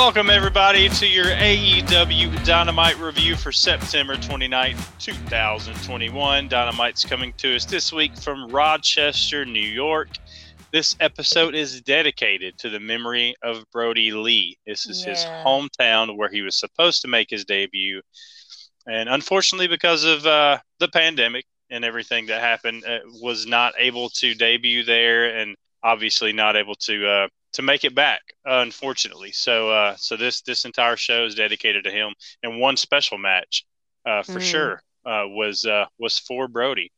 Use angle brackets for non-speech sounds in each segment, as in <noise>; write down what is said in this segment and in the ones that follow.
Welcome, everybody, to your AEW Dynamite review for September 29th, 2021. Dynamite's coming to us this week from Rochester, New York. This episode is dedicated to the memory of Brodie Lee. This is his hometown where he was supposed to make his debut. And unfortunately, because of uh, the pandemic and everything that happened, uh, was not able to debut there and obviously not able to uh, to make it back, unfortunately. So, uh, so this this entire show is dedicated to him, and one special match uh, for Mm. sure uh, was uh, was for Brodie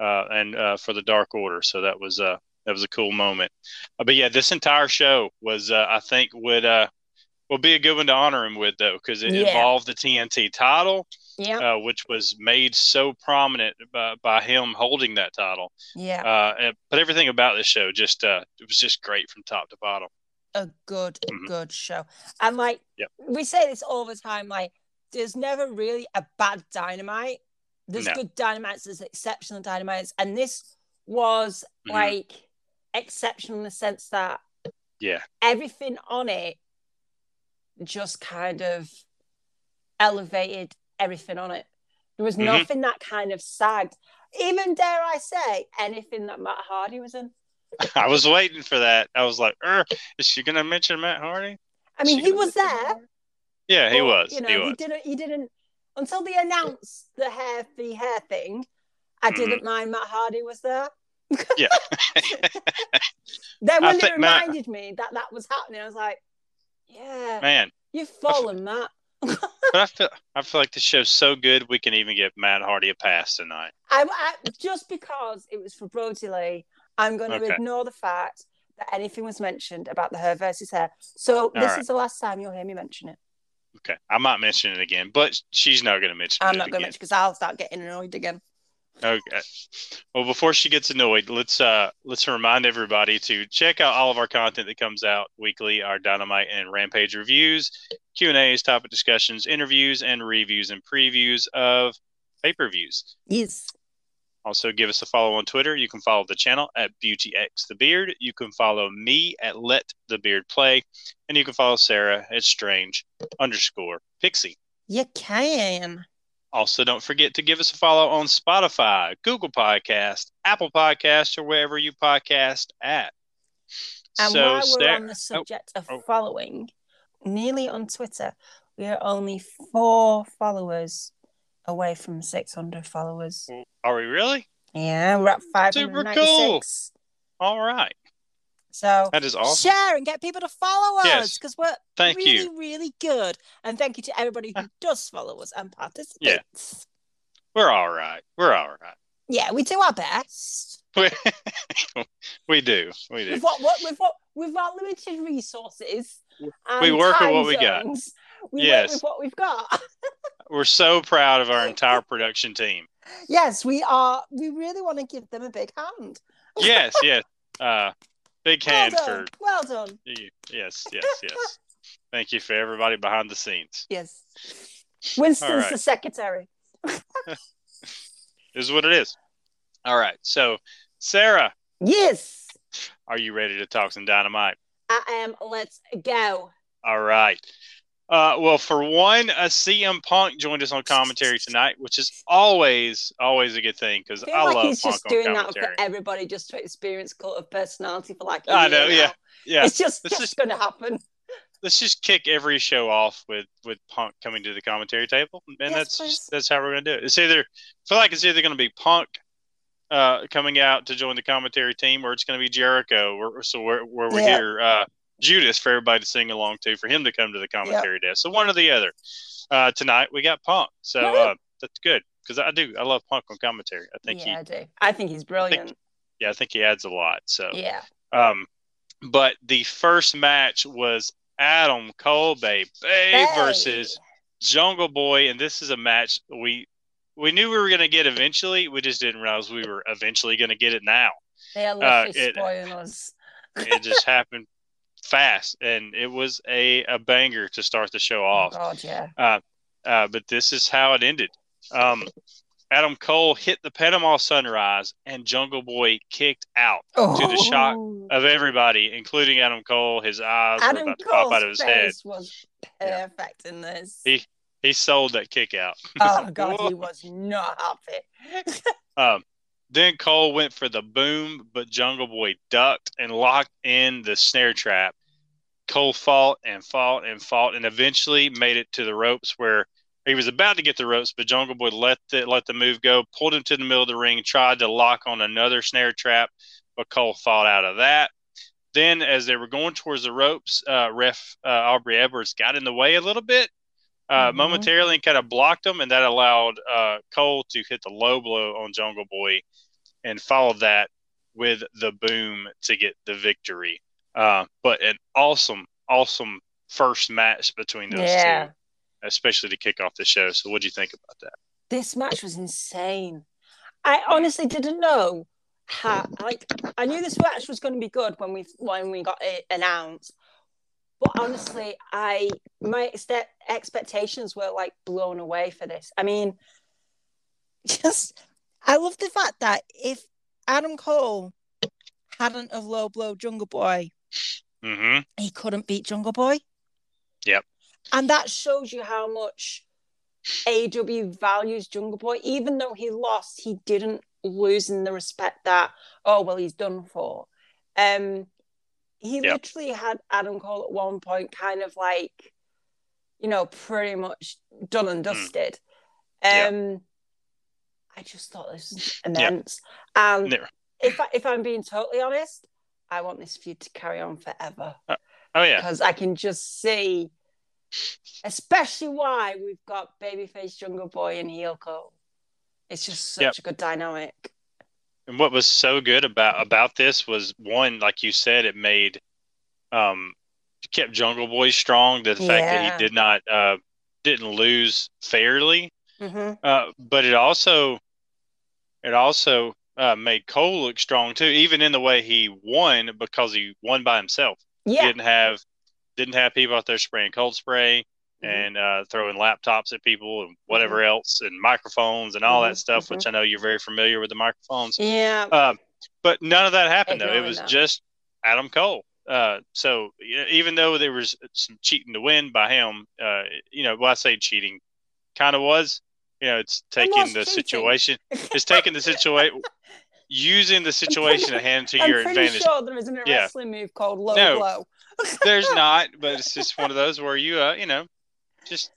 uh, and uh, for the Dark Order. So that was uh, that was a cool moment. Uh, but yeah, this entire show was uh, I think would uh, will be a good one to honor him with though, because it Yeah. involved the TNT title, Yeah, uh, which was made so prominent by, by him holding that title. yeah. Uh, and- but everything about this show just uh, it was just great from top to bottom. a good, Mhm. good show. And like Yep. we say this all the time, like there's never really a bad dynamite. There's No. good dynamites, there's exceptional dynamites, and this was Mhm. like exceptional in the sense that Yeah. everything on it just kind of elevated everything on it. There was Mhm. nothing that kind of sagged. Even dare I say anything that Matt Hardy was in. <laughs> I was waiting for that. I was like, er, is she going to mention Matt Hardy? I mean, he was there. Yeah, he but, was. You know, he he, didn't. He didn't until they announced the hair, the hair thing. I Mhm. didn't mind Matt Hardy was there. Yeah. <laughs> <laughs> Then I when they think Matt- reminded me that that was happening, I was like, "Yeah, Man, you've fallen, Matt." But I feel I feel like the show's so good we can even give Matt Hardy a pass tonight. I, I just because it was for Brodie Lee, I'm going to Okay. ignore the fact that anything was mentioned about the her versus her. So this right. is the last time you'll hear me mention it. Okay, I might mention it again, but she's not going to mention it. I'm it not going to mention because I'll start getting annoyed again. Okay. Well, before she gets annoyed, let's uh let's remind everybody to check out all of our content that comes out weekly, our Dynamite and Rampage reviews, Q and A's, topic discussions, interviews, and reviews and previews of pay per views. Yes. Also, give us a follow on Twitter. You can follow the channel at BeautyX the Beard. You can follow me at Let the Beard Play, and you can follow Sarah at Strange underscore Pixie. You can. Also, don't forget to give us a follow on Spotify, Google Podcast, Apple Podcast, or wherever you podcast at. And so, while we're on the oh, subject of oh. following, nearly on Twitter, we are only four followers away from 600 followers. are we really? Yeah, we're at Super 596. All right. So That is awesome. share and get people to follow us because we're Thank really, you. really good. And thank you to everybody who does follow us and participates. We're all right. We're all right. Yeah, we do our best. We, <laughs> we do. We do. With what, what, with what, with our limited resources, We work with what we got. We Yes. work with what we've got. <laughs> We're so proud of our entire production team. Yes, we are. We really want to give them a big hand. Yes, <laughs> yes. Uh, big Well hand done. for Well done. you. Yes, yes, yes. <laughs> Thank you for everybody behind the scenes. Yes. Winston's All right. the secretary. This <laughs> is what it is. All right. So, Sarah, Yes, are you ready to talk some dynamite? I am. Let's go. All right. Uh, well, for one, uh, CM Punk joined us on commentary tonight, which is always, always a good thing because I I like love he's Punk just on doing that commentary. for everybody just to experience cult of personality for like. a I know, yeah, now. yeah. It's just, Let's just going to happen. Let's just kick every show off with with Punk coming to the commentary table, and Yes, that's please. that's how we're gonna do it. It's either I feel like it's either gonna be Punk uh, coming out to join the commentary team, or it's gonna be Jericho. Or, so where where we Yeah. here. uh, Judas for everybody to sing along to, for him to come to the commentary desk. So one or the other. Uh, tonight we got Punk, so uh, that's good because I do I love Punk on commentary. I think yeah, I do. I think he's brilliant. yeah I think he adds a lot. So yeah. um, but the first match was Adam Cole, baby, Hey. versus Jungle Boy, and this is a match we we knew we were going to get eventually. We just didn't realize we were eventually going to get it now. They are uh, spoiling us. it just <laughs> happened fast, and it was a, a banger to start the show off. Oh yeah. Uh, uh, but this is how it ended. Um, Adam Cole hit the Panama Sunrise, and Jungle Boy kicked out oh. to the shock oh. of everybody, including Adam Cole. His eyes Adam were about to pop out of his head. Was perfect yeah. in this. He he sold that kick out. Oh god, <laughs> he was not happy. um, then Cole went for the boom, but Jungle Boy ducked and locked in the snare trap. Cole fought and fought and fought, and eventually made it to the ropes where he was about to get the ropes, but Jungle Boy let the let the move go, pulled him to the middle of the ring, tried to lock on another snare trap, but Cole fought out of that. Then, as they were going towards the ropes, uh, ref uh, Aubrey Edwards got in the way a little bit, uh, mm-hmm. momentarily, and kind of blocked him, and that allowed uh, Cole to hit the low blow on Jungle Boy, and followed that with the boom to get the victory. Uh, but an awesome, awesome first match between those yeah. two especially to kick off the show. So, what do you think about that? This match was insane. I honestly didn't know how. Like, I knew this match was going to be good when we when we got it announced, but honestly, I my expectations were like blown away for this. I mean, <laughs> just I love the fact that if Adam Cole hadn't of low blow Jungle Boy, mm-hmm. he couldn't beat Jungle Boy. Yep. And that shows you how much AW values Jungle Boy. Even though he lost, he didn't lose in the respect that, oh, well, he's done for. Um, he yep. literally had Adam Cole at one point kind of like, you know, pretty much done and hmm. dusted. Mm. Um, yep. I just thought this was immense. Yep. And if, I, if I'm being totally honest, I want this feud to carry on forever. Uh, oh, yeah. Because I can just see Especially why we've got babyface Jungle Boy and heel Cole. It's just such a good dynamic. And what was so good about about this was one, like you said, it made um kept Jungle Boy strong. The fact that he did not uh didn't lose fairly. Mm-hmm. Uh, but it also it also uh, made Cole look strong too, even in the way he won because he won by himself. Yeah. He didn't have didn't have people out there spraying cold spray. And uh, throwing laptops at people and whatever mm-hmm. else and microphones and all mm-hmm. that stuff, which mm-hmm. I know you're very familiar with the microphones. Yeah. Uh, but none of that happened though. It was just Adam Cole. Uh, so even though there was some cheating to win by him, uh, you know, well, I say cheating, kind of was. You know, it's taking the cheating. situation. <laughs> It's taking the situation. using the situation at hand to I'm your advantage. Sure there isn't a yeah. wrestling move called low no, blow. there's <laughs> not, but it's just one of those where you, uh, you know, just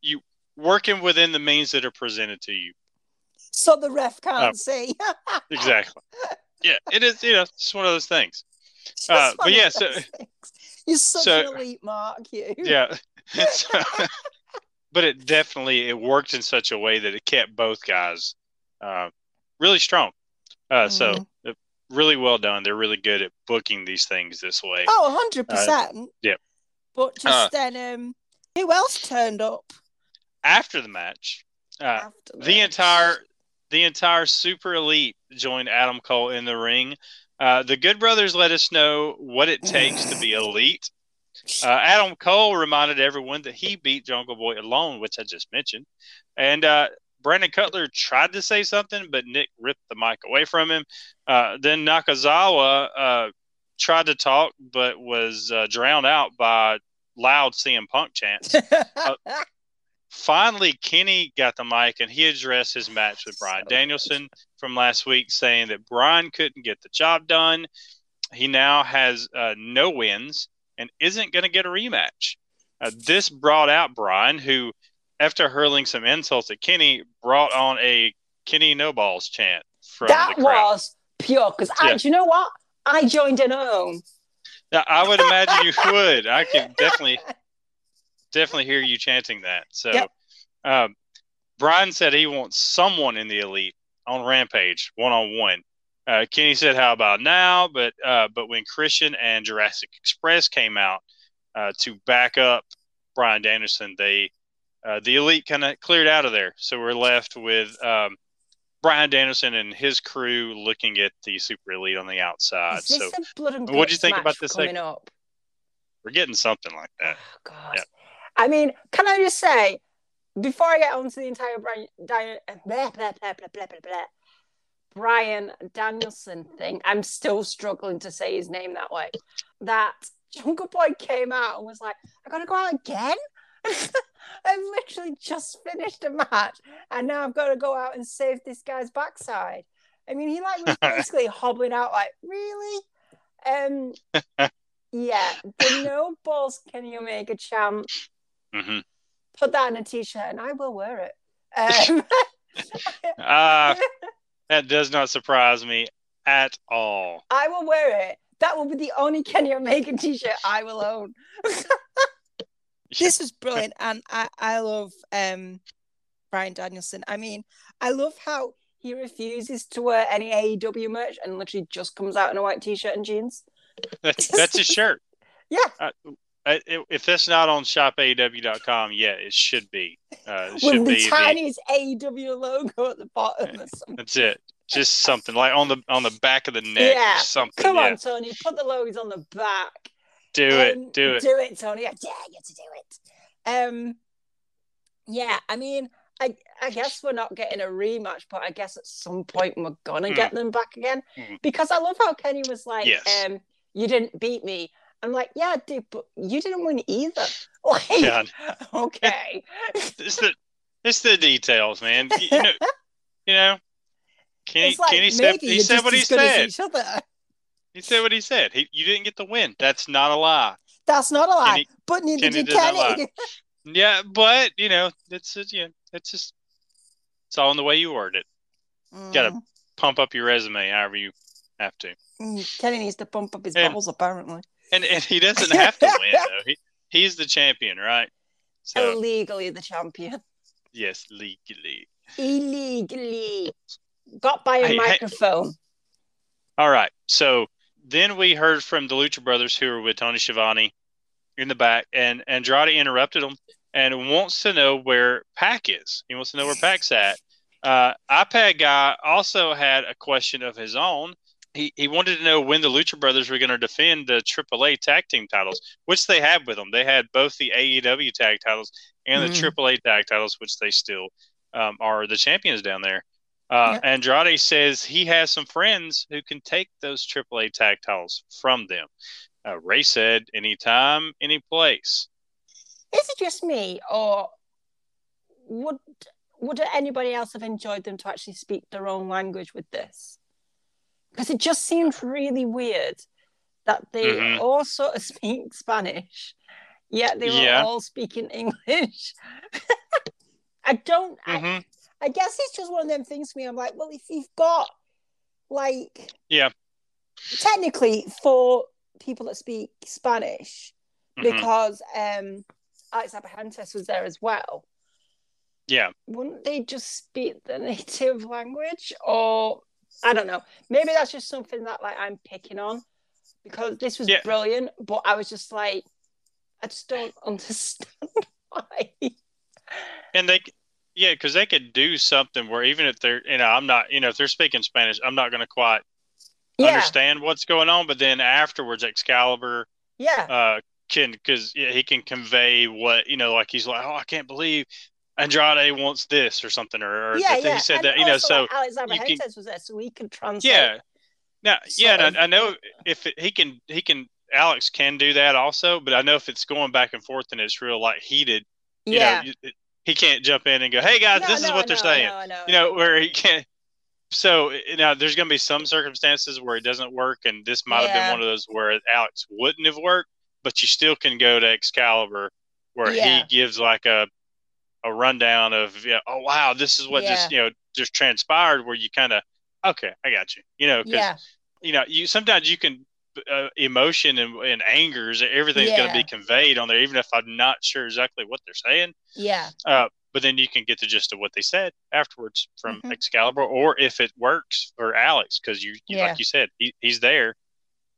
you working within the means that are presented to you. So the ref can't uh, see. <laughs> exactly. Yeah, it is. You know, it's one of those things. Uh, but yeah, so you're such so, an elite, Mark. You. Yeah. <laughs> but it definitely it worked in such a way that it kept both guys uh, really strong. Uh, mm. So really well done. They're really good at booking these things this way. Oh, 100%. Uh, yeah. But just uh, then, um, who else turned up? After the match, uh, after the entire the entire super elite joined Adam Cole in the ring. Uh, the Good Brothers let us know what it takes to be elite. <sighs> Uh, Adam Cole reminded everyone that he beat Jungle Boy alone, which I just mentioned. And uh, Brandon Cutler tried to say something, but Nick ripped the mic away from him. Uh, then Nakazawa uh, tried to talk, but was uh, drowned out by loud CM Punk chants. <laughs> Uh, finally, Kenny got the mic and he addressed his match with Bryan Danielson from last week, saying that Bryan couldn't get the job done. He now has uh, no wins and isn't going to get a rematch. Uh, this brought out Bryan, who after hurling some insults at Kenny, brought on a Kenny no balls chant from that the crowd. was pure because yeah. you know what? I joined in home. I would imagine you would. I can definitely, definitely hear you chanting that. So, yep. um, Bryan said he wants someone in the elite on Rampage one on one. Kenny said, "How about now?" But uh, but when Christian and Jurassic Express came out uh, to back up Bryan Danielson, they uh, the elite kind of cleared out of there. So we're left with um, Bryan Danielson and his crew looking at the super elite on the outside. So a blood and what do you think about this coming segment? up? we're getting something like that. Oh God. Yeah. I mean, can I just say, before I get on to the entire Bryan, Di- eh, blah, blah, blah, blah, blah, blah, blah, Bryan Danielson thing, I'm still struggling to say his name that way. That Jungle Boy came out and was like, I gotta go out again. <laughs> I've literally just finished a match and now I've got to go out and save this guy's backside. I mean, he like was <laughs> basically hobbling out like, really? Um, <laughs> yeah, the no balls Kenny Omega chant. hmm Put that on a t-shirt and I will wear it. Um, Uh, that does not surprise me at all. I will wear it. That will be the only Kenny Omega t-shirt I will own. This was brilliant, and I I love um Bryan Danielson. I mean, I love how he refuses to wear any AEW merch and literally just comes out in a white t-shirt and jeans. That's, that's his shirt. <laughs> Yeah, Uh, I- if that's not on shopaew.com, yeah, it should be. Uh, it should with the be. the- tiniest AEW logo at the bottom. <laughs> that's it. Just something like on the on the back of the neck Yeah, something. Come yeah. on, Tony, put the logos on the back. Do Um, it. Do it. Do it, Tony. I dare you to do it. Um, yeah, I mean, I I guess we're not getting a rematch, but I guess at some point we're gonna Hmm. get them back again. Hmm. Because I love how Kenny was like, Yes. um, "You didn't beat me." I'm like, "Yeah, dude, but you didn't win either." <laughs> Like, <laughs> okay, It's the it's the details, man. You, know, you know. Kenny, like Kenny said he said what he as good as said. He said what he said. He, you didn't get the win. That's not a lie. That's not a lie, Kenny- but neither Kenny did Kenny. Yeah, but you know, it's know, it's just it's all in the way you word it. Gotta- Mm, Pump up your resume however you have to. mm, Kenny needs to pump up his And- balls, apparently. And and he doesn't have to win though. He he's the champion, right? So Illegally the champion. yes, legally. illegally got by a Hey, hey. microphone. All right. So then we heard from the Lucha Brothers who were with Tony Schiavone in the back, and Andrade interrupted him and wants to know where Pac is. He wants to know where Pac's at. Uh, iPad guy also had a question of his own. He, he wanted to know when the Lucha Brothers were going to defend the AAA tag team titles, which they had with them. They had both the AEW tag titles and the Mm. AAA tag titles, which they still um, are the champions down there. Uh, Andrade says he has some friends who can take those AAA tag titles from them. Uh, Rey said, anytime, any place. Is it just me, or would would anybody else have enjoyed them to actually speak their own language with this? Because it just seemed really weird that they Mhm. all sort of <laughs> speak Spanish, yet they were Yeah. all speaking English. <laughs> I don't. I, hmm I guess it's just one of them things for me. I'm like, well, if you've got like, Yeah. technically for people that speak Spanish, hmm because um, Alex Abrahantes was there as well. Yeah. Wouldn't they just speak the native language, or I don't know? Maybe that's just something that like I'm picking on because this was Yeah. brilliant, but I was just like, I just don't <laughs> understand why. And they, yeah, because they could do something where even if they're, you know, I'm not, you know, if they're speaking Spanish, I'm not going to quite Yeah, understand what's going on. But then afterwards, Excalibur yeah, uh, can, because yeah, he can convey what, you know, like he's like, oh, I can't believe Andrade wants this or something, or, or yeah, yeah. he said And that, you know, so like, Alex you can- was there, so he could translate. yeah. Now, yeah, and I, I know if it, he can, he can, Alex can do that also, but I know if it's going back and forth and it's real like heated, you yeah. know, he can't jump in and go, hey guys, No, this is no, what they're no, saying. no, no, you know, where he can't. So you know, there's going to be some circumstances where it doesn't work, and this might have been one of those where Alex wouldn't have worked, but you still can go to Excalibur, where Yeah. he gives like a a rundown of, yeah, oh wow, this is what just you know just transpired, where you kind of, okay, I got you, you know, because yeah, you know, you sometimes you can uh, emotion and, and angers, everything's going to be conveyed on there, even if I'm not sure exactly what they're saying. yeah, Uh, but then you can get the gist of what they said afterwards from Mhm. Excalibur, or if it works for Alex, because you, you Yeah. like you said, he, he's there.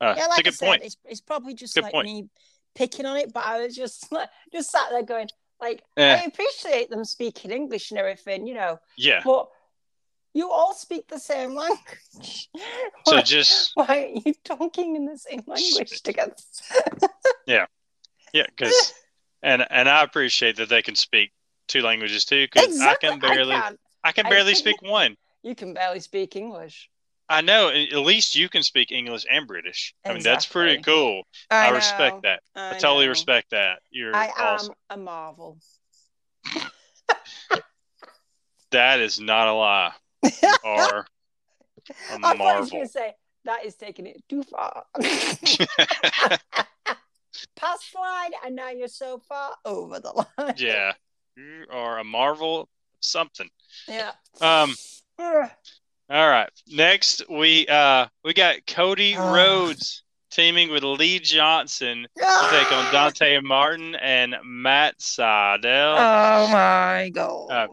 Uh, yeah. it's Like a good I said, point. it's, it's probably just Good like point. me picking on it, but I was just <laughs> like, just sat there going, Like Eh. I appreciate them speaking English and everything, you know, Yeah. but you all speak the same language. <laughs> So why, just why are you talking in the same language together? <laughs> yeah, yeah, because and and I appreciate that they can speak two languages too. Because Exactly. I can barely, I, I can. can I barely speak one. You can barely speak English. I know. At least you can speak English and British. I mean, that's pretty cool. I, know, respect that. I, totally know. respect that. You're I awesome. am a marvel. <laughs> That is not a lie. <laughs> Are a I you was marvel. going to say that is taking it too far. <laughs> Past line, and now you're so far over the line. <laughs> yeah, you are a marvel. Something. Yeah. Um. <sighs> All right. Next, we uh we got Cody. <sighs> Rhodes teaming with Lee Johnson <sighs> to take on Dante Martin and Matt Sydal. Oh my god. Uh,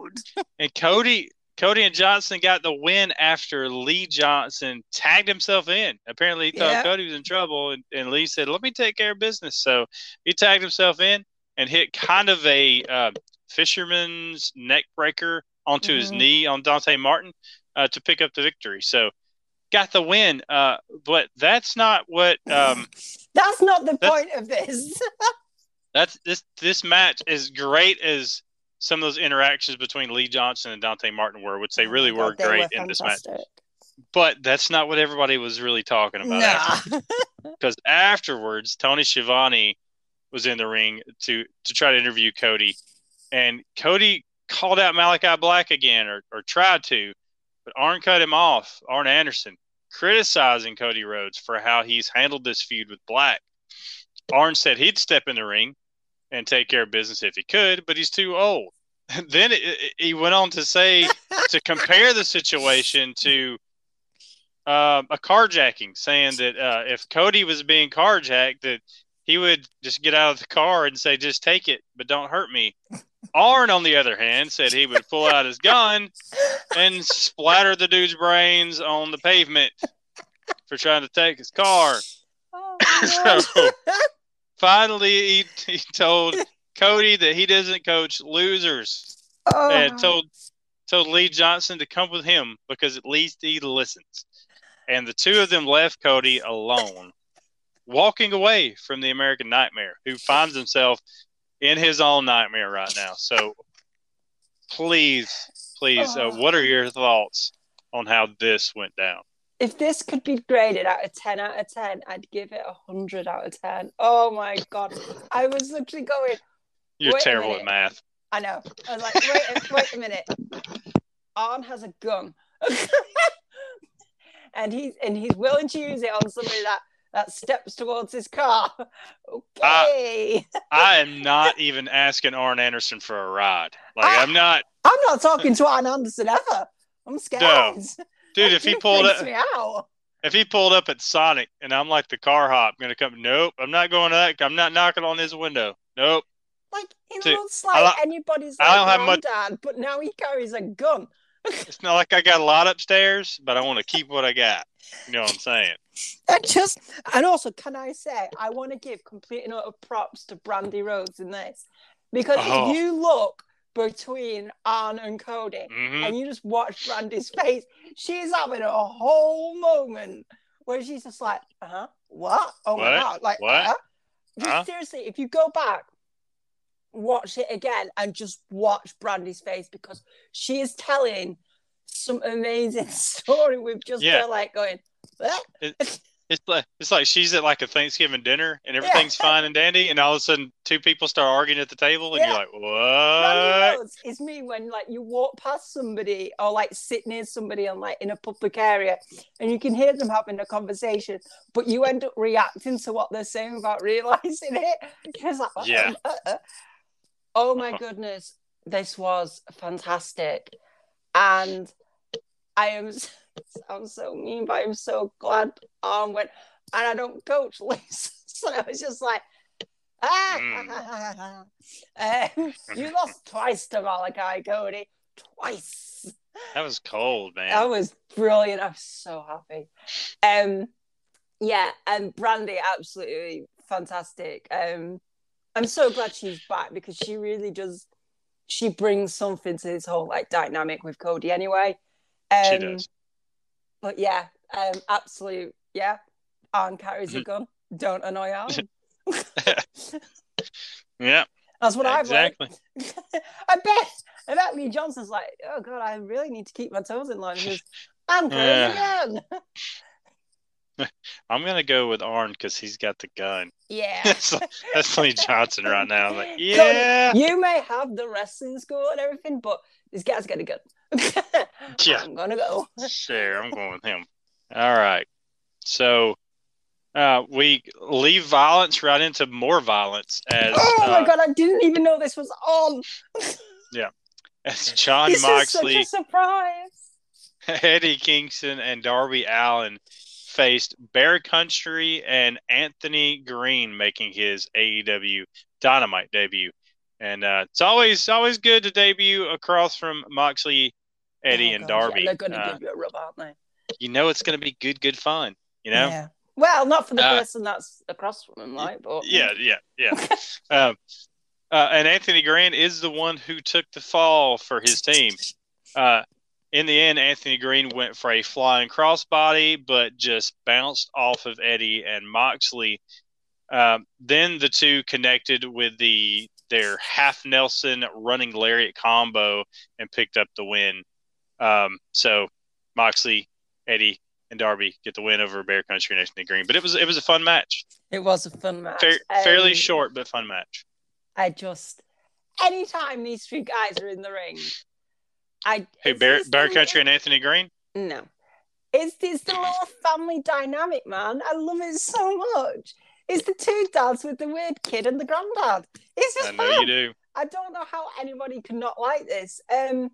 and Cody Cody and Johnson got the win after Lee Johnson tagged himself in. Apparently, he thought Yeah. Cody was in trouble, and, and Lee said, "Let me take care of business." So he tagged himself in and hit kind of a uh, fisherman's neck breaker onto his Mhm. knee on Dante Martin uh, to pick up the victory. So got the win. Uh, but that's not what um, <laughs> That's not the point of this. <laughs> that's this this match is great as some of those interactions between Lee Johnson and Dante Martin were, which they Oh really were they great in this match. But that's not what everybody was really talking about. Nah. <laughs> Because afterwards, Tony Schiavone was in the ring to to try to interview Cody, and Cody called out Malakai Black again, or or tried to, but Arn cut him off. Arn Anderson criticizing Cody Rhodes for how he's handled this feud with Black. Arn said he'd step in the ring and take care of business if he could, but he's too old. <laughs> then he went on to say to compare the situation to um, a carjacking, saying that uh, if Cody was being carjacked, that he would just get out of the car and say, "Just take it, but don't hurt me." Arn, on the other hand, said he would pull out his gun and splatter the dude's brains on the pavement for trying to take his car. Oh <laughs> So- Finally, he, he told Cody that he doesn't coach losers Oh. and told told Lee Johnson to come with him because at least he listens. And the two of them left Cody alone, walking away from the American Nightmare, who finds himself in his own nightmare right now. So, please, please, uh, Oh. what are your thoughts on how this went down? if this could be graded out of 10 out of 10, I'd give it a 100 out of 10. Oh my God. I was literally going, You're Wait terrible at math. I know. I was like, wait, a- <laughs> wait a minute. Arn has a gun. <laughs> and he's and he's willing to use it on somebody that that steps towards his car. <laughs> Okay. I am not even asking Arn Anderson for a ride. Like Ah. I'm not, I'm not talking to Arn Anderson ever. I'm scared. No. dude. If he pulled up, if he pulled up at Sonic and I'm like the car hop, gonna come. Nope, I'm not going to that. I'm not knocking on his window. Nope. Like he Dude, looks like don't- anybody's I don't have much- granddad, but now he carries a gun. <laughs> It's not like I got a lot upstairs, but I want to keep what I got. You know what I'm saying? And just and also, can I say I want to give complete and utter props to Brandi Rhodes in this because Oh. if you look between Arn and Cody hmm and you just watch Brandi's face, she's having a whole moment where she's just like, uh huh, what? Oh my god, like What? uh Just Huh? seriously, if you go back, watch it again and just watch Brandi's face because she is telling some amazing <laughs> story with just Yeah. her like going? <laughs> It's like it's like she's at like a Thanksgiving dinner and everything's fine and dandy, and all of a sudden two people start arguing at the table, and Yeah. you're like, "What?" Is me when like you walk past somebody or like sit near somebody on like in a public area and you can hear them having a conversation, but you end up reacting to what they're saying without <laughs> realizing it. Like, Yeah. Uh, uh, uh, oh my Uh-huh. goodness, this was fantastic, and I am sounds <laughs> so mean, but I'm so glad Arn went. And I don't coach <laughs> Lisa, so I was just like. Ah, um, you <laughs> lost twice to Malakai Cody. Twice. That was cold, man. That was brilliant. I was so happy. Um, yeah, and Brandi absolutely fantastic. Um, I'm so glad she's back because she really does. She brings something to this whole like dynamic with Cody anyway. Um, she does. But yeah, um, absolute yeah. Arn carries a gun. Don't annoy Arn. <laughs> <laughs> yeah. That's what exactly. I've learned. <laughs> I bet. I bet Lee Johnson's like, oh god, I really need to keep my toes in line because I'm carrying a gun. <laughs> I'm gonna go with Arn because he's got the gun. Yeah, <laughs> that's, that's Lee Johnson right now. I'm like, <laughs> yeah. you may have the wrestling school and everything, but this guy's got a gun. yeah, I'm gonna go. Sure, I'm going with him. All right, so uh, we leave violence right into more violence. As oh my uh, god, I didn't even know this was on. yeah, as John this Moxley, is such a surprise. Eddie Kingston, and Darby Allin faced Bear Country and Anthony Greene, making his AEW Dynamite debut. And uh, it's always always good to debut across from Moxley, Eddie, Oh, and God, Darby. Yeah, they're gonna Uh, give you a rub, aren't they? you know it's going to be good, good fun. You know, Yeah. Well, not for the Uh, person that's across from them, right? But yeah, <laughs> yeah, yeah. um, uh, and Anthony Greene is the one who took the fall for his team. Uh, in the end, Anthony Greene went for a flying crossbody, but just bounced off of Eddie and Moxley. Um, then the two connected with the their half Nelson running lariat combo and picked up the win. Um, so Moxley, Eddie, and Darby get the win over Bear Country and Anthony Greene. But it was it was a fun match, it was a fun match. Fair, fairly Um, short but fun match. I just anytime these three guys are in the ring, I Hey, it's- Bear, Bear Country and Anthony Greene. No. It's it's the little family dynamic, man. I love it so much. It's the two dads with the weird kid and the granddad. It's just I know you do. I don't know how anybody could not like this. Um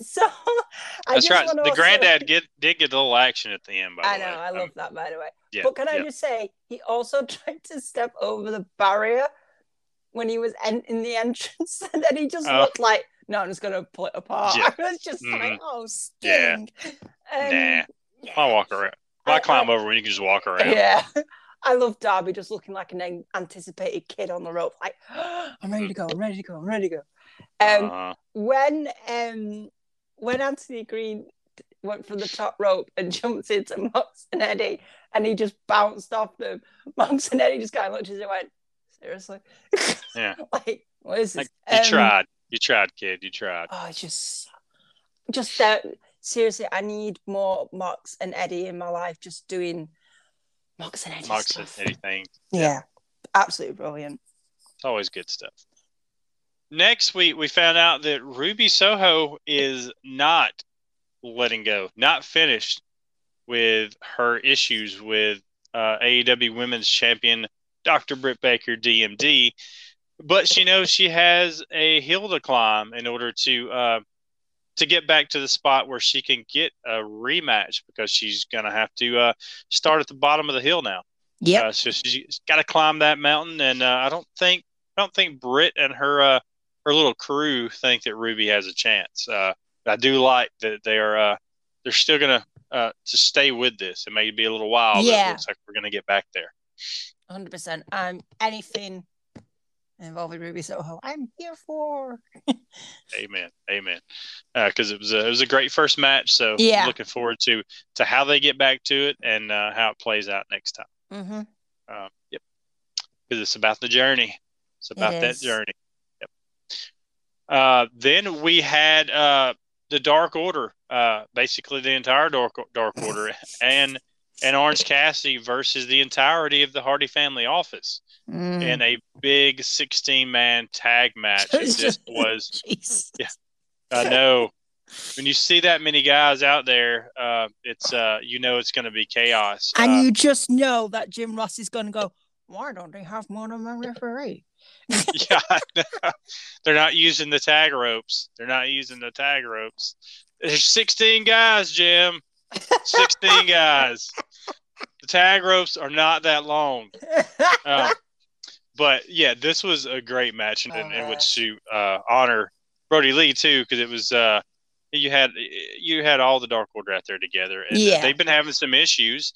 so <laughs> I That's just right. The granddad get, did get a little action at the end. By I the know, way, I love Um, that by the way. yeah, but can I yeah. just say he also <laughs> tried to step over the barrier when he was en- in the entrance <laughs> and then he just Oh. looked like no, I'm just gonna pull it apart. Yeah. <laughs> I was just like, Mhm. oh Yeah. sting. Nah. Um, I'll walk around. I- I'll climb over when you can just walk around. <laughs> Yeah. I love Darby just looking like an anticipated kid on the rope, like, <gasps> I'm ready to go, I'm ready to go, I'm ready to go. Um, Uh, when um when Anthony Greene went from the top rope and <laughs> jumped into Mox and Eddie and he just bounced off them, Mox and Eddie just kind of looked at him and went, Seriously? Yeah. like, what is this? like, Um, tried. You tried, kid. You tried. Oh, it's just just that seriously, I need more Mox and Eddie in my life just doing Mox and Eddie. Mox and stuff. anything. Yeah. Absolutely brilliant. It's always good stuff. Next week, we found out that Ruby Soho is not letting go, not finished with her issues with uh, AEW Women's Champion Dr. Britt Baker, DMD, but she knows she has a hill to climb in order to uh, to get back to the spot where she can get a rematch because she's going to have to uh, start at the bottom of the hill now. Yeah, Uh, so she's got to climb that mountain, and uh, I don't think I don't think Britt and her uh, her little crew think that Ruby has a chance. Uh, I do like that they are uh, they're still gonna uh, to stay with this. It may be a little while, but Yeah. it looks like we're gonna get back there. hundred percent. Um, anything involving Ruby Soho, I'm here for. <laughs> Amen, amen. Because it was a, it was a great first match, so Yeah. looking forward to to how they get back to it and uh, how it plays out next time. Mm-hmm. Um, yep, because it's about the journey. It's about that journey. Yep. Uh, then we had uh, the Dark Order, uh, basically the entire Dark Dark Order, <laughs> and and Orange Cassidy versus the entirety of the Hardy Family Office Mm. in a big sixteen man tag match. This <laughs> was <laughs> Jeez. I know when you see that many guys out there, uh, it's uh, you know it's going to be chaos. And Uh, you just know that Jim Ross is going to go. Why don't they have more than one referee? <laughs> yeah, they're not using the tag ropes. They're not using the tag ropes. There's 16 guys, Jim. 16 guys. The tag ropes are not that long. <laughs> Um, but yeah, this was a great match in, in, in which to uh, honor Brodie Lee too, because it was uh, you had you had all the Dark Order out there together, and Yeah. they've been having some issues.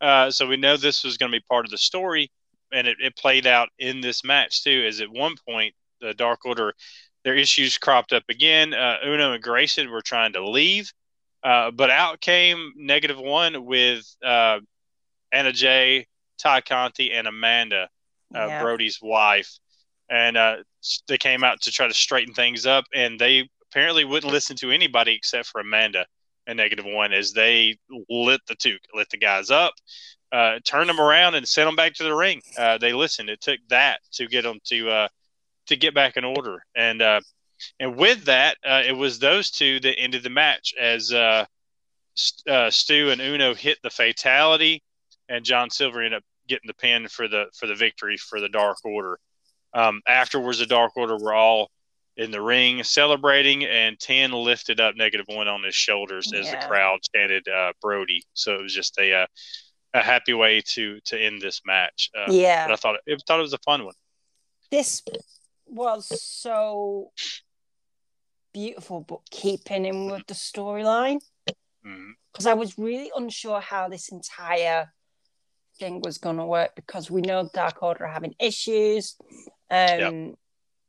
Uh, so we know this was going to be part of the story, and it, it played out in this match too. Is at one point the Dark Order, their issues cropped up again. Uh, Uno and Grayson were trying to leave, uh, but out came Negative One with uh, Anna Jay, Tay Conti, and Amanda, uh, Yeah. Brodie's wife, and uh, they came out to try to straighten things up, and they apparently wouldn't listen to anybody except for Amanda and Negative One as they lit the two, lit the guys up, uh, turned them around, and sent them back to the ring. Uh, they listened. It took that to get them to uh, to get back in order, and uh, and with that, uh, it was those two that ended the match as uh, St- uh, Stu and Uno hit the fatality, and John Silver ended up getting the pin for the for the victory for the Dark Order. Um, afterwards, the Dark Order were all in the ring celebrating, and Ten lifted up Negative One on his shoulders as the crowd chanted uh, Brodie. So it was just a uh, a happy way to to end this match. Uh, Yeah. I thought it thought it was a fun one. this was so beautiful, but keeping in with the storyline Mhm. because I was really unsure how this entire thing was going to work because we know Dark Order are having issues. Um,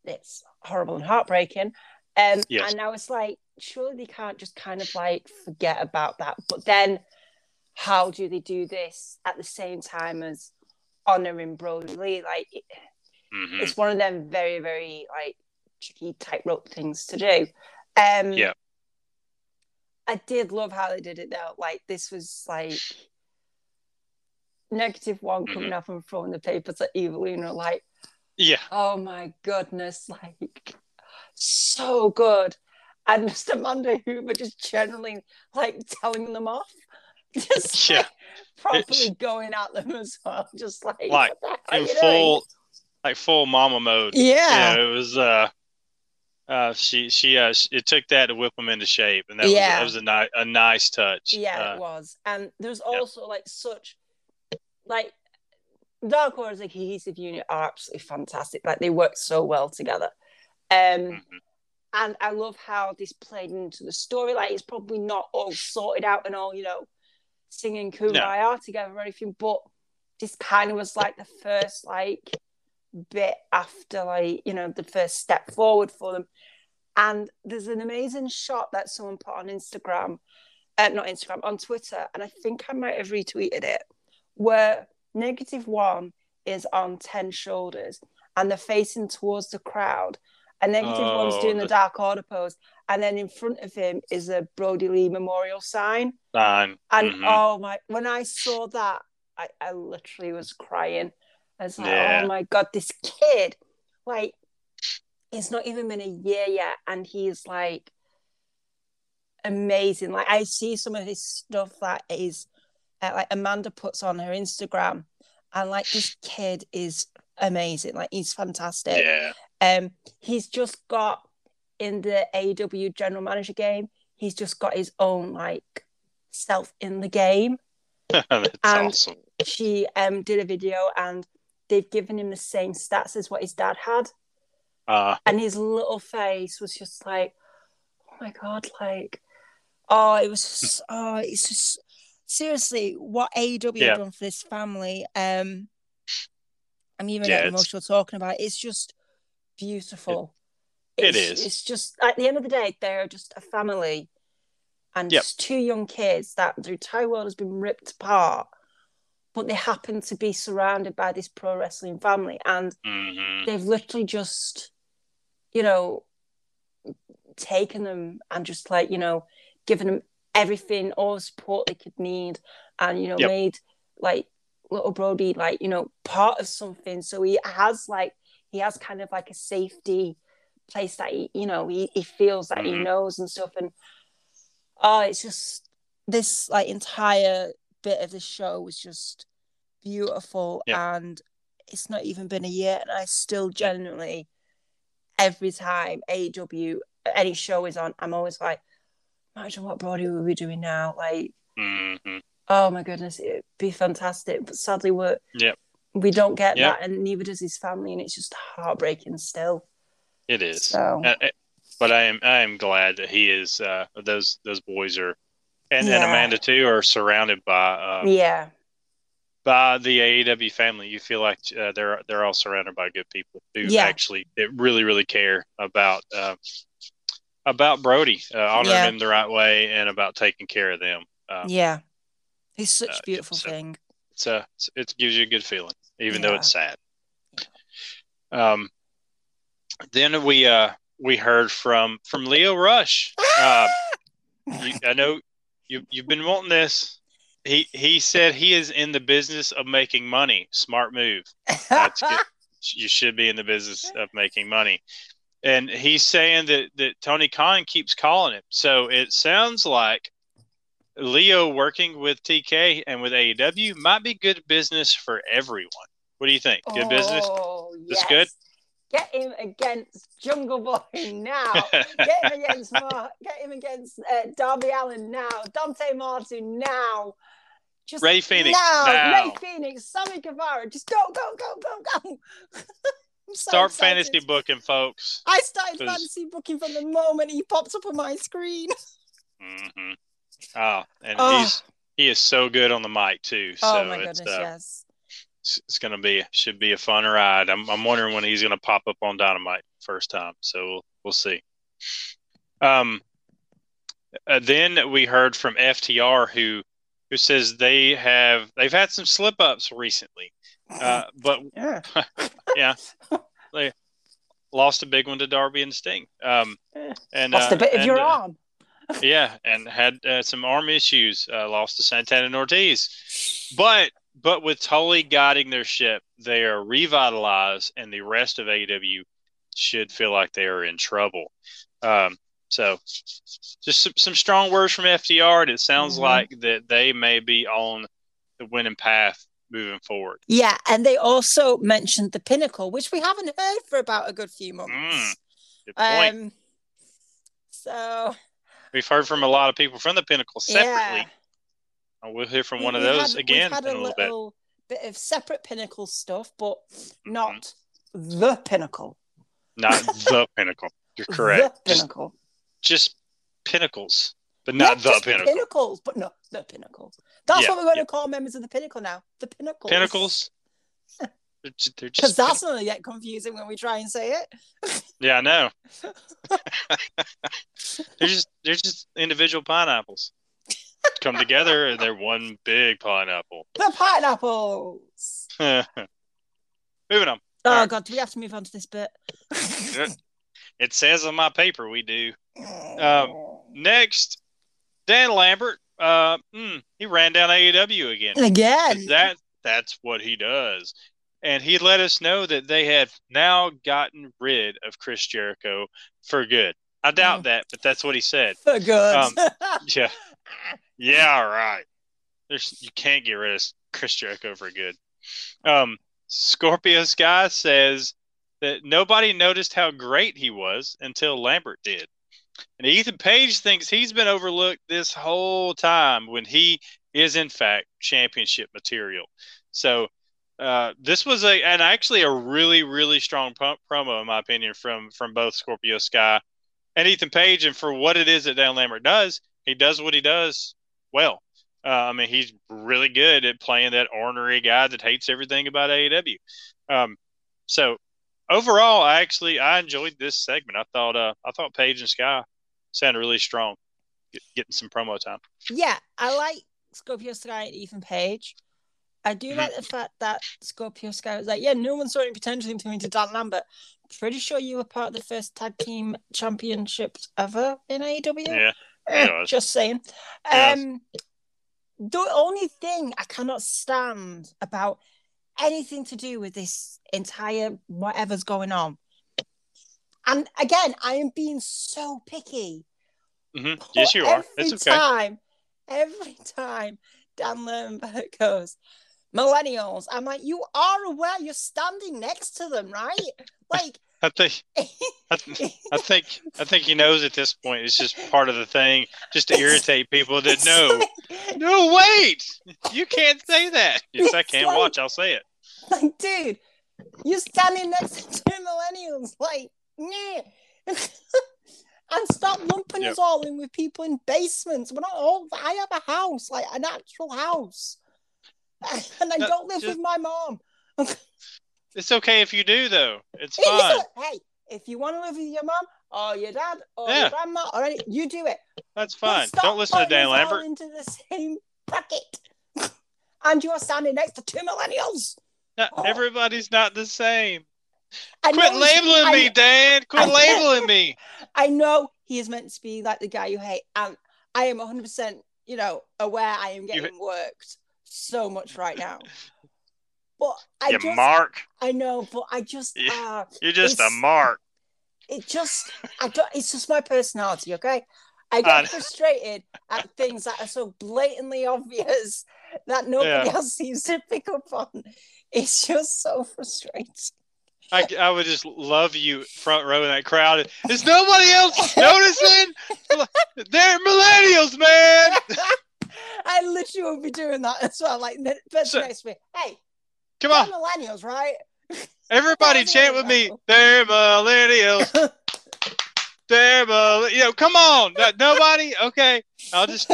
It's horrible and heartbreaking. Um, Yes. And I was like, surely they can't just kind of like forget about that. But then, how do they do this at the same time as honoring Brodie Lee? Like, Mhm. it's one of them very very like tricky tightrope things to do um Yeah. i did love how they did it though like this was like negative one Mm-hmm. coming up and throwing the papers at Evil Uno like Yeah. oh my goodness like so good and <laughs> just amanda Huber just generally like telling them off <laughs> just Yeah. like, properly It's- going at them as well <laughs> just like, Like, what the hell are in you doing? full like full mama mode. yeah Yeah, it was. Uh, uh, she she uh, it took that to whip them into shape, and that Yeah. was that was a nice a nice touch. Yeah, Uh, it was. And there's also like such like Dark Order as a cohesive unit are absolutely fantastic. Like they work so well together. Um mhm. and I love how this played into the story. Like it's probably not all sorted out and all, you know, singing Kumbaya together or anything, but this kind of was like the first like bit after like, you know, the first step forward for them. And there's an amazing shot that someone put on Instagram, uh, not Instagram, on Twitter, and I think I might have retweeted it, where negative one is on 10 shoulders and they're facing towards the crowd. And negative one's Oh, doing the the- dark order pose. And then in front of him is a Brodie Lee memorial sign. Fine. And Mhm. oh my, when I saw that, I, I literally was crying. I was like, Yeah. oh my God, this kid, like, it's not even been a year yet. And he's like amazing. Like, I see some of his stuff that is, like, Amanda puts on her Instagram. And like, this <sighs> kid is amazing. Like, he's fantastic. yeah. Um, he's just got in the AW general manager game, he's just got his own like self in the game. <laughs> And- awesome. She um did a video and they've given him the same stats as what his dad had, Uh, and his little face was just like, oh my god, like, oh, it was <laughs> just, oh, it's just seriously what AEW Yeah. have done for this family. Um, I'm even Yeah, getting emotional talking about it. It's just beautiful. It it's, is. It's just at the end of the day, they're just a family, and Yep. just two young kids that the entire world has been ripped apart, but they happen to be surrounded by this pro wrestling family, and mhm. they've literally just, you know, taken them and just like you know, given them everything, all the support they could need, and you know, Yep. made like little Brodie like you know part of something. So he has like he has kind of like a safety place that he you know he, he feels that he Mhm. knows and stuff and oh it's just this like entire bit of the show was just beautiful and it's not even been a year and I still genuinely every time AW any show is on I'm always like imagine what Brodie would be doing now like Mhm. oh my goodness it'd be fantastic but sadly we're Yep. we don't get Yep. that and neither does his family and it's just heartbreaking still It is. so Uh, uh, but I am I am glad that he is. Uh, those those boys are, and, and Amanda too are surrounded by uh, yeah by the AEW family. You feel like uh, they're they're all surrounded by good people who Yeah. actually really really care about uh, about Brodie, uh, honoring Yeah. him the right way, and about taking care of them. Um, Yeah. It's such Uh, a beautiful so- thing. it's a it gives you a good feeling, even though it's sad. Um, then we uh we heard from from Lio Rush. Uh, <laughs> you, I know you you've been wanting this. He he said he is in the business of making money. Smart move. That's good. <laughs> You should be in the business of making money. And he's saying that that Tony Khan keeps calling him. So it sounds like Leo working with TK and with AEW might be good business for everyone. What do you think? Good business? Oh, That's yes. good? Get him against Jungle Boy <laughs> now. <laughs> get him against Mar- get him against uh, Darby Allin now. Dante Martin now. Just Rey Fénix, now. now. Rey Fénix, Sammy Guevara. Just go, go, go, go, go. <laughs> So Start excited. fantasy booking, folks. I started 'cause- fantasy booking from the moment he popped up on my screen. <laughs> Mm-hmm. Oh, and Oh. he's he is so good on the mic too. So oh my it's, goodness, uh, yes. it's, it's gonna be should be a fun ride. I'm I'm wondering when he's gonna pop up on Dynamite first time. So we'll we'll see. Um, uh, then we heard from FTR who who says they have they've had some slip ups recently, uh, but <laughs> yeah. <laughs> yeah, they lost a big one to Darby and Sting. Um, Yeah. and Lost uh, a bit of and, your uh, arm. <laughs> yeah, and had uh, some arm issues. Uh, lost to Santana and Ortiz, but but with Tully guiding their ship, they are revitalized, and the rest of AEW should feel like they are in trouble. Um, so, just some, some strong words from FTR. and it sounds Mhm. like that they may be on the winning path moving forward. Yeah, and they also mentioned the pinnacle, which we haven't heard for about a good few months. Mm, Good point. um, so We've heard from a lot of people from the Pinnacle separately. yeah, and we'll hear from one of we've those had- again in a a little bit. little bit of separate pinnacle stuff, but not the pinnacle. Not the Pinnacle. You're <laughs> correct. The Just pinnacle. just pinnacles, but not, the just pinnacle. Pinnacles, but not the pinnacles. That's Yeah, what we're going yeah. to call members of the pinnacle now. The pinnacles. Pinnacles. <laughs> They're just, Because that's to get confusing when we try and say it. yeah, I know. <laughs> they're just they're just individual pineapples come together and they're one big pineapple. The pineapples. <laughs> Moving on. Oh. God, do we have to move on to this bit? It says on my paper we do. Um, Next, Dan Lambert. Uh, mm, he ran down AEW again. Again. that that's what he does. And he let us know that they have now gotten rid of Chris Jericho for good. I doubt Mm. that, but that's what he said. For good. Um, <laughs> Yeah. Yeah, right. There's you can't get rid of Chris Jericho for good. Um Scorpio Sky says that nobody noticed how great he was until Lambert did. And Ethan Page thinks he's been overlooked this whole time when he is in fact championship material. So uh, this was a and actually a really really strong pump promo in my opinion from from both Scorpio Sky and Ethan Page and for what it is that Dan Lambert does, he does what he does well. Uh, I mean, he's really good at playing that ornery guy that hates everything about AEW. Um, so overall, I actually I enjoyed this segment. I thought uh, I thought Page and Sky sounded really strong, get, getting some promo time. yeah, I like Scorpio Sky and Ethan Page. I do Mhm. like the fact that Scorpio Sky was like, yeah, no one saw any potential into going to Dan Lambert. Pretty sure you were part of the first tag team championships ever in AEW. Yeah, Eh, just saying. Um, the only thing I cannot stand about anything to do with this entire whatever's going on, and again, I am being so picky. hmm yes, you are. Every It's okay. time, every time Dan Lambert goes, millennials, I'm like, you are aware you're standing next to them, right? <laughs> Like, I think I, th- I think I think he knows at this point. It's just part of the thing, just to irritate people that <laughs> know. like- No, wait! You can't say that. <laughs> Yes, I It's can. like- Watch, I'll say it. <laughs> like, dude, you're standing next to two millennials. Like, nah. <laughs> and stop lumping Yep. us all in with people in basements. We're not all. I have a house, like an actual house. <laughs> and I No, don't live just- with my mom. It's okay if you do though. It's fine. Hey, if you want to live with your mom or your dad or Yeah. your grandma or any, you do it. That's fine. Don't listen to Dan Lambert. into the same bracket. and you are standing next to two millennials. No, Oh. everybody's not the same. I Quit know labeling I- me, Dan. Quit I- labeling me. <laughs> I know he is meant to be like the guy you hate, and I am 100%, you know, aware I am getting worked so much right now. But I You just, mark. I know, but I just, Yeah. uh, You're just a mark. it just, I don't, it's just my personality, okay? I I get know. frustrated at things that are so blatantly obvious that nobody Yeah. else seems to pick up on. It's just so frustrating. I, I would just love you front row in that crowd. Is nobody else noticing? <laughs> They're millennials, man. <laughs> I literally would be doing that as well. Like, the person So- next to me, hey, Come on, millennials, right? <laughs> everybody, chant with me. They're millennials. They're millennials. You know, come on. Nobody. Okay, I'll just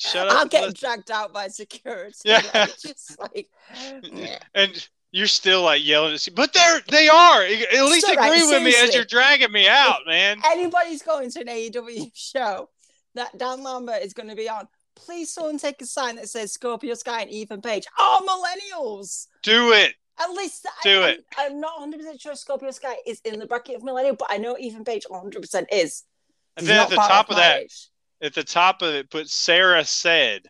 shut up. I'll and get listen. dragged out by security. Yeah. <laughs> Like, just like, <laughs> and you're still like yelling at. But they're they are. At least So, right, agree with me as you're dragging me out, man. anybody's going to an AEW show that Dan Lambert is going to be on, please someone take a sign that says Scorpio Sky and Ethan Page are millennials. Do it. At least Do I, it. I'm, I'm not 100% sure Scorpio Sky is in the bracket of millennial, but I know Ethan Page 100% is. And then at the top of my that, age. At the top of it, put Sarah said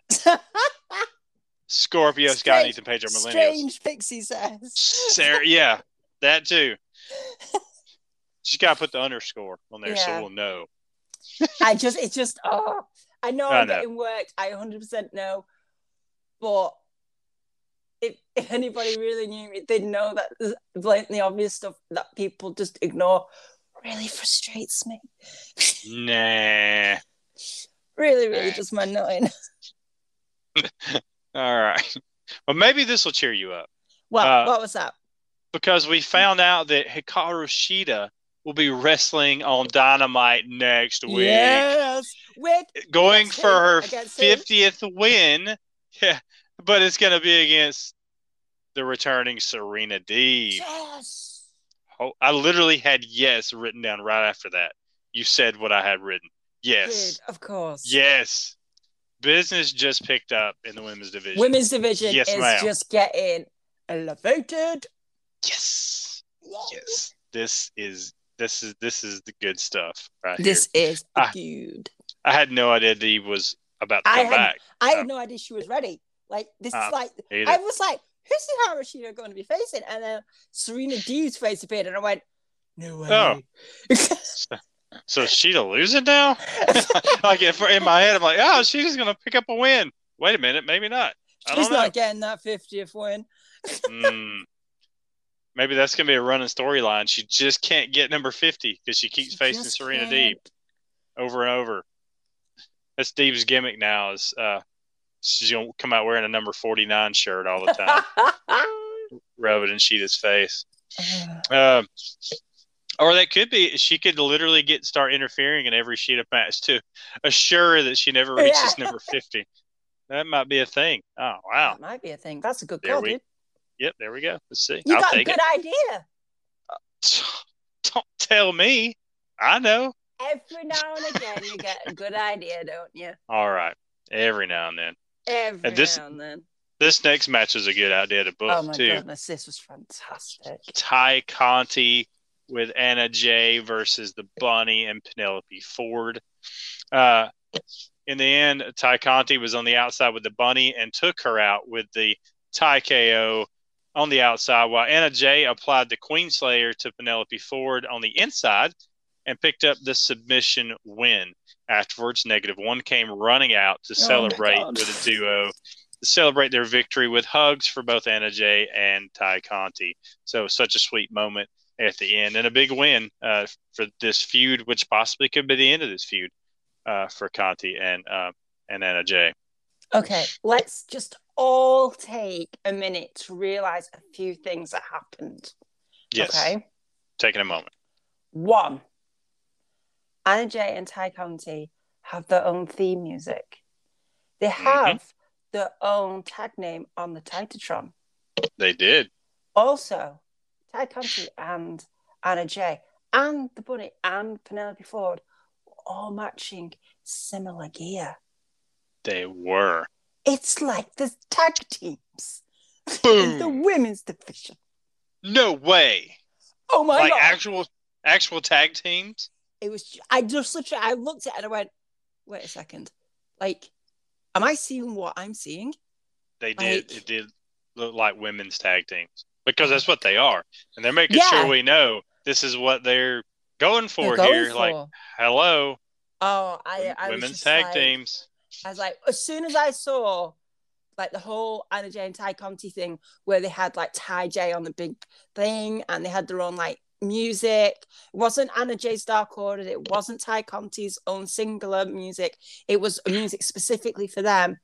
Scorpio Strange- Ethan Page are millennials. Strange Pixie says. Sarah, yeah, that too. <laughs> Just gotta put the underscore on there so we'll know. I just, it's just, oh, I know I know. getting worked. I 100% know. But if, if anybody really knew me, they'd know that blatantly obvious stuff that people just ignore really frustrates me. Nah. Really, really just my nutting. <laughs> <laughs> All right. Well, maybe this will cheer you up Well, Uh, what was that? because we found out that Hikaru Shida will be wrestling on Dynamite next week. Yes. With going for her? 50th win. <laughs> Yeah, but it's going to be against the returning Serena Deeb. yes. Oh, I literally had yes written down right after that. You said what I had written. Yes. Of course. Yes. Business just picked up in the women's division. Women's division Yes, is ma'am. just getting elevated. Yes. Yes. This is this is this is the good stuff right This is Ah. good. here. I had no idea Deeb was about to I come had- back. I Oh. had no idea she was ready. Like this Ah, is like either. I was like, who's the Hikaru Shida going to be facing? And then Serena Deeb's face appeared, and I went, no way. <laughs> Oh. So is Shida losing now? <laughs> like if in my head, I'm like, oh, Shida's gonna pick up a win. Wait a minute, maybe not. I She's don't getting that 50th win. Mm. Maybe that's gonna be a running storyline. She just can't get number fifty because she keeps She facing Serena can't. Deeb over and over. That's Deeb's gimmick now. Is uh, she's gonna come out wearing a number forty nine shirt all the time, <laughs> rub it in Shida's face. <sighs> Um, or that could be she could literally get start interfering in every Shida match to assure that she never reaches Yeah. number fifty. That might be a thing. Oh wow! That might be a thing. That's a good There call, we- dude. Yep, there we go. Let's see. You I'll got a good it. idea. Don't tell me. I know. Every now and again, you get a good idea, don't you? All right. Every now and then. Every And this- now and then. This next match is a good idea to book too. Oh my too. goodness, this was fantastic. Tay Conti with Anna Jay versus the Bunny and Penelope Ford. Uh, in the end, Tay Conti was on the outside with the Bunny and took her out with the Tay KO on the outside, while Anna Jay applied the Queen Slayer to Penelope Ford on the inside and picked up the submission win. Afterwards, Negative One came running out to Oh celebrate with a duo. To celebrate their victory with hugs for both Anna Jay and Tay Conti. So such a sweet moment at the end and a big win uh, for this feud, which possibly could be the end of this feud uh, for Conti and uh, and Anna Jay. Okay, let's just all take a minute to realize a few things that happened. Yes, Okay. taking a moment. One, Anna Jay and Tay Conti have their own theme music. They Mm-hmm. have their own tag name on the Titantron. They did. Also, Tay Conti and Anna Jay and the Bunny and Penelope Ford were all matching similar gear. They were. It's like the tag teams Boom. in the women's division. No way. Oh my like god! actual actual tag teams. it was. I just literally. I looked at it and I went, "Wait a second. Like, am I seeing what I'm seeing?" They did. Like- it did look like women's tag teams because that's what they are, and they're making Yeah. sure we know this is what they're going for They're going here. Like, for. hello, oh, I, I was women's just tag like- teams. I was like, as soon as I saw like the whole Anna Jay and Tay Conti thing, where they had like Tay J on the big thing and they had their own like music. It wasn't Anna Jay's Dark Order, it wasn't Tay Conti's own singular music. It was music specifically for them.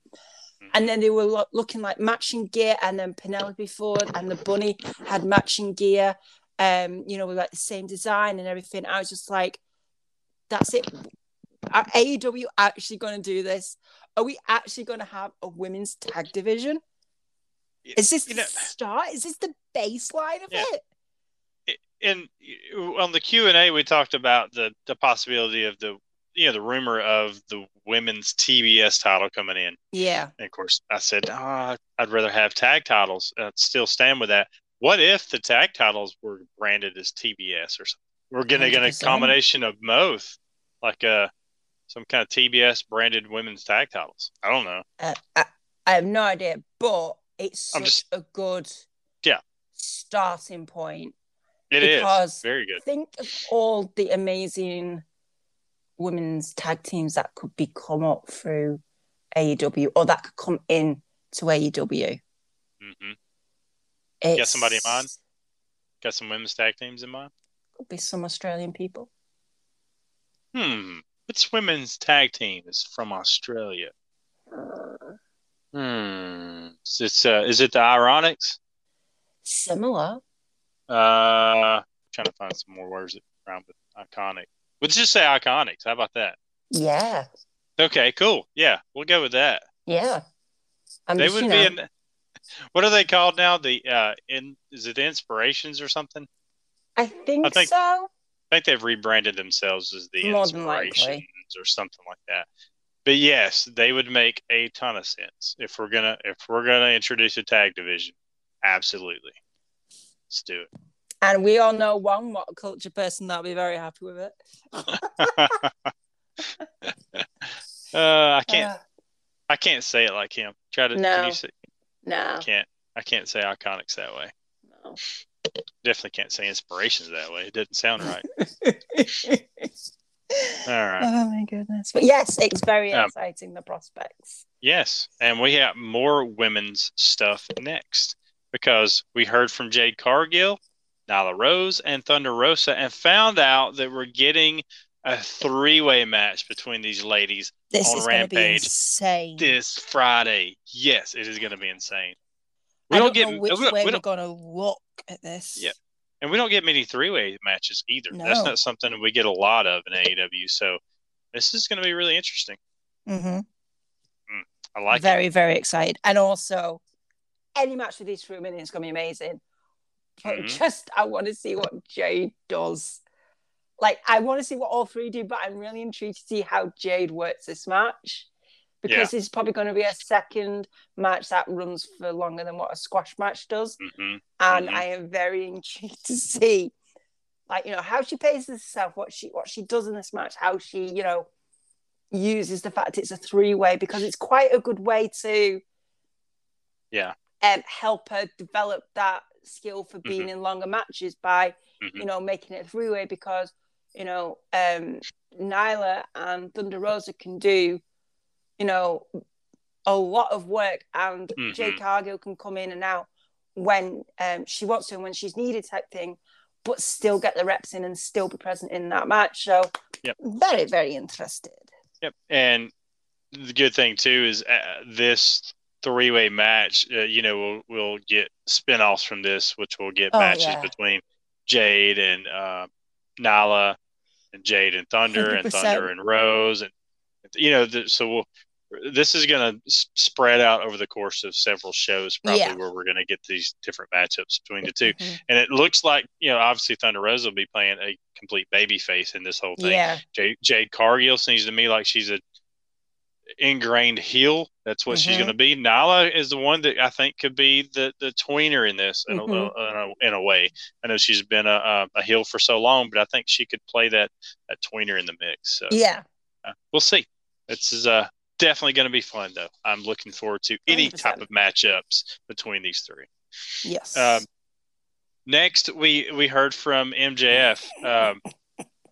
And then they were lo- looking like matching gear, and then Penelope Ford and the bunny had matching gear. Um, you know, with like the same design and everything. I was just like, that's it. Are AEW actually going to do this? Are we actually going to have a women's tag division? Is this You the start? Is this the baseline of Yeah. it? in on the Q and A, we talked about the the possibility of the you know the rumor of the women's TBS title coming in. Yeah. And of course, I said ah, I'd rather have tag titles. I'd still stand with that. What if the tag titles were branded as TBS or something? We're gonna get a combination of both, like a some kind of TBS branded women's tag titles. I don't know. Uh, I, I have no idea, but it's I'm such just- a good Yeah. starting point. It is Because- very good. Think of all the amazing women's tag teams that could be come up through AEW or that could come in to AEW. hmm Got somebody in mind? Got some women's tag teams in mind. Could be some Australian people. Hmm. Which women's tag team is from Australia? Hmm. Is it, uh, is it the Ironics? Similar. Uh, trying to find some more words that rhyme with iconic. Let's just say iconics. How about that? Yeah. Okay, cool. Yeah, we'll go with that. Yeah. I'm they just, would you be in. What are they called now? The uh, in is it the Inspirations or something? I think, I think- so. I think they've rebranded themselves as the More. Inspirations or something like that. But yes, they would make a ton of sense if we're gonna if we're gonna introduce a tag division. Absolutely, let's do it. And we all know one what culture person that'll be very happy with it. <laughs> uh, I can't Uh, I can't say it like him. Try to No. can you say no. can't I can't say iconics that way. no. Definitely can't say inspirations that way. It doesn't sound right. <laughs> All right. Oh my goodness. But yes, it's very Um, exciting, the prospects. Yes, and we have more women's stuff next because we heard from Jade Cargill, Nyla Rose, and Thunder Rosa, and found out that we're getting a three-way match between these ladies This on is going be Rampage this Friday. Yes, it is going to be insane. I don't get know which we don't- way we we're don't- going to look at this. Yeah. and we don't get many three-way matches either. That's not something we get a lot of in AEW. So this is going to be really interesting. hmm I like it. very, very excited. And also, any match with these three women is going to be amazing. But Mhm. just, I want to see what Jade does. Like, I want to see what all three do, but I'm really intrigued to see how Jade works this match. Because it's probably going to be a second match that runs for longer than what a squash match does. hmm And Mhm. I am very intrigued to see, like, you know, how she paces herself, what she what she does in this match, how she, you know, uses the fact it's a three way because it's quite a good way to Yeah. um, help her develop that skill for being in longer matches by Mhm. you know making it three way because you know um Nyla and Thunder Rosa can do you know a lot of work and Mhm. Jade Cargill can come in and out when um she wants to and when she's needed type thing but still get the reps in and still be present in that match so Yep. very very interested Yep. And the good thing too is uh, this three-way match. Uh, you know, we'll we'll get spin-offs from this, which will get Oh, matches yeah. between Jade and uh, Nyla, and Jade and Thunder, and 100%. Thunder and Rose, and you know, the, so we'll this is going to spread out over the course of several shows, probably Yeah. where we're going to get these different matchups between the 2 Mhm. And it looks like you know, obviously Thunder Rose will be playing a complete baby face in this whole thing. Yeah. Jade, Jade Cargill seems to me like she's a ingrained heel. That's what she's Mhm. going to be. Nyla is the one that I think could be the the tweener in this in, a, Mhm. in, a, in a way. I know she's been a, a, a heel for so long, but I think she could play that that tweener in the mix. So Yeah. uh, we'll see. This is uh, definitely going to be fun, though. I'm looking forward to any type 100%. of matchups between these three. Yes. Um, next, we we heard from MJF, um,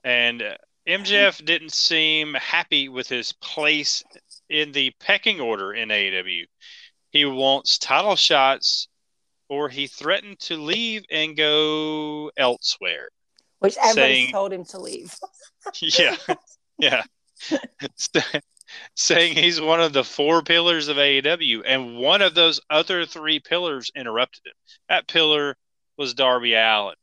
and uh, MJF didn't seem happy with his place in the pecking order in AEW. He wants title shots, or he threatened to leave and go elsewhere. Which everybody saying- told him to leave. <laughs> yeah, yeah. <laughs> Saying he's one of the four pillars of AEW, and one of those other three pillars interrupted him. That pillar was Darby Allin.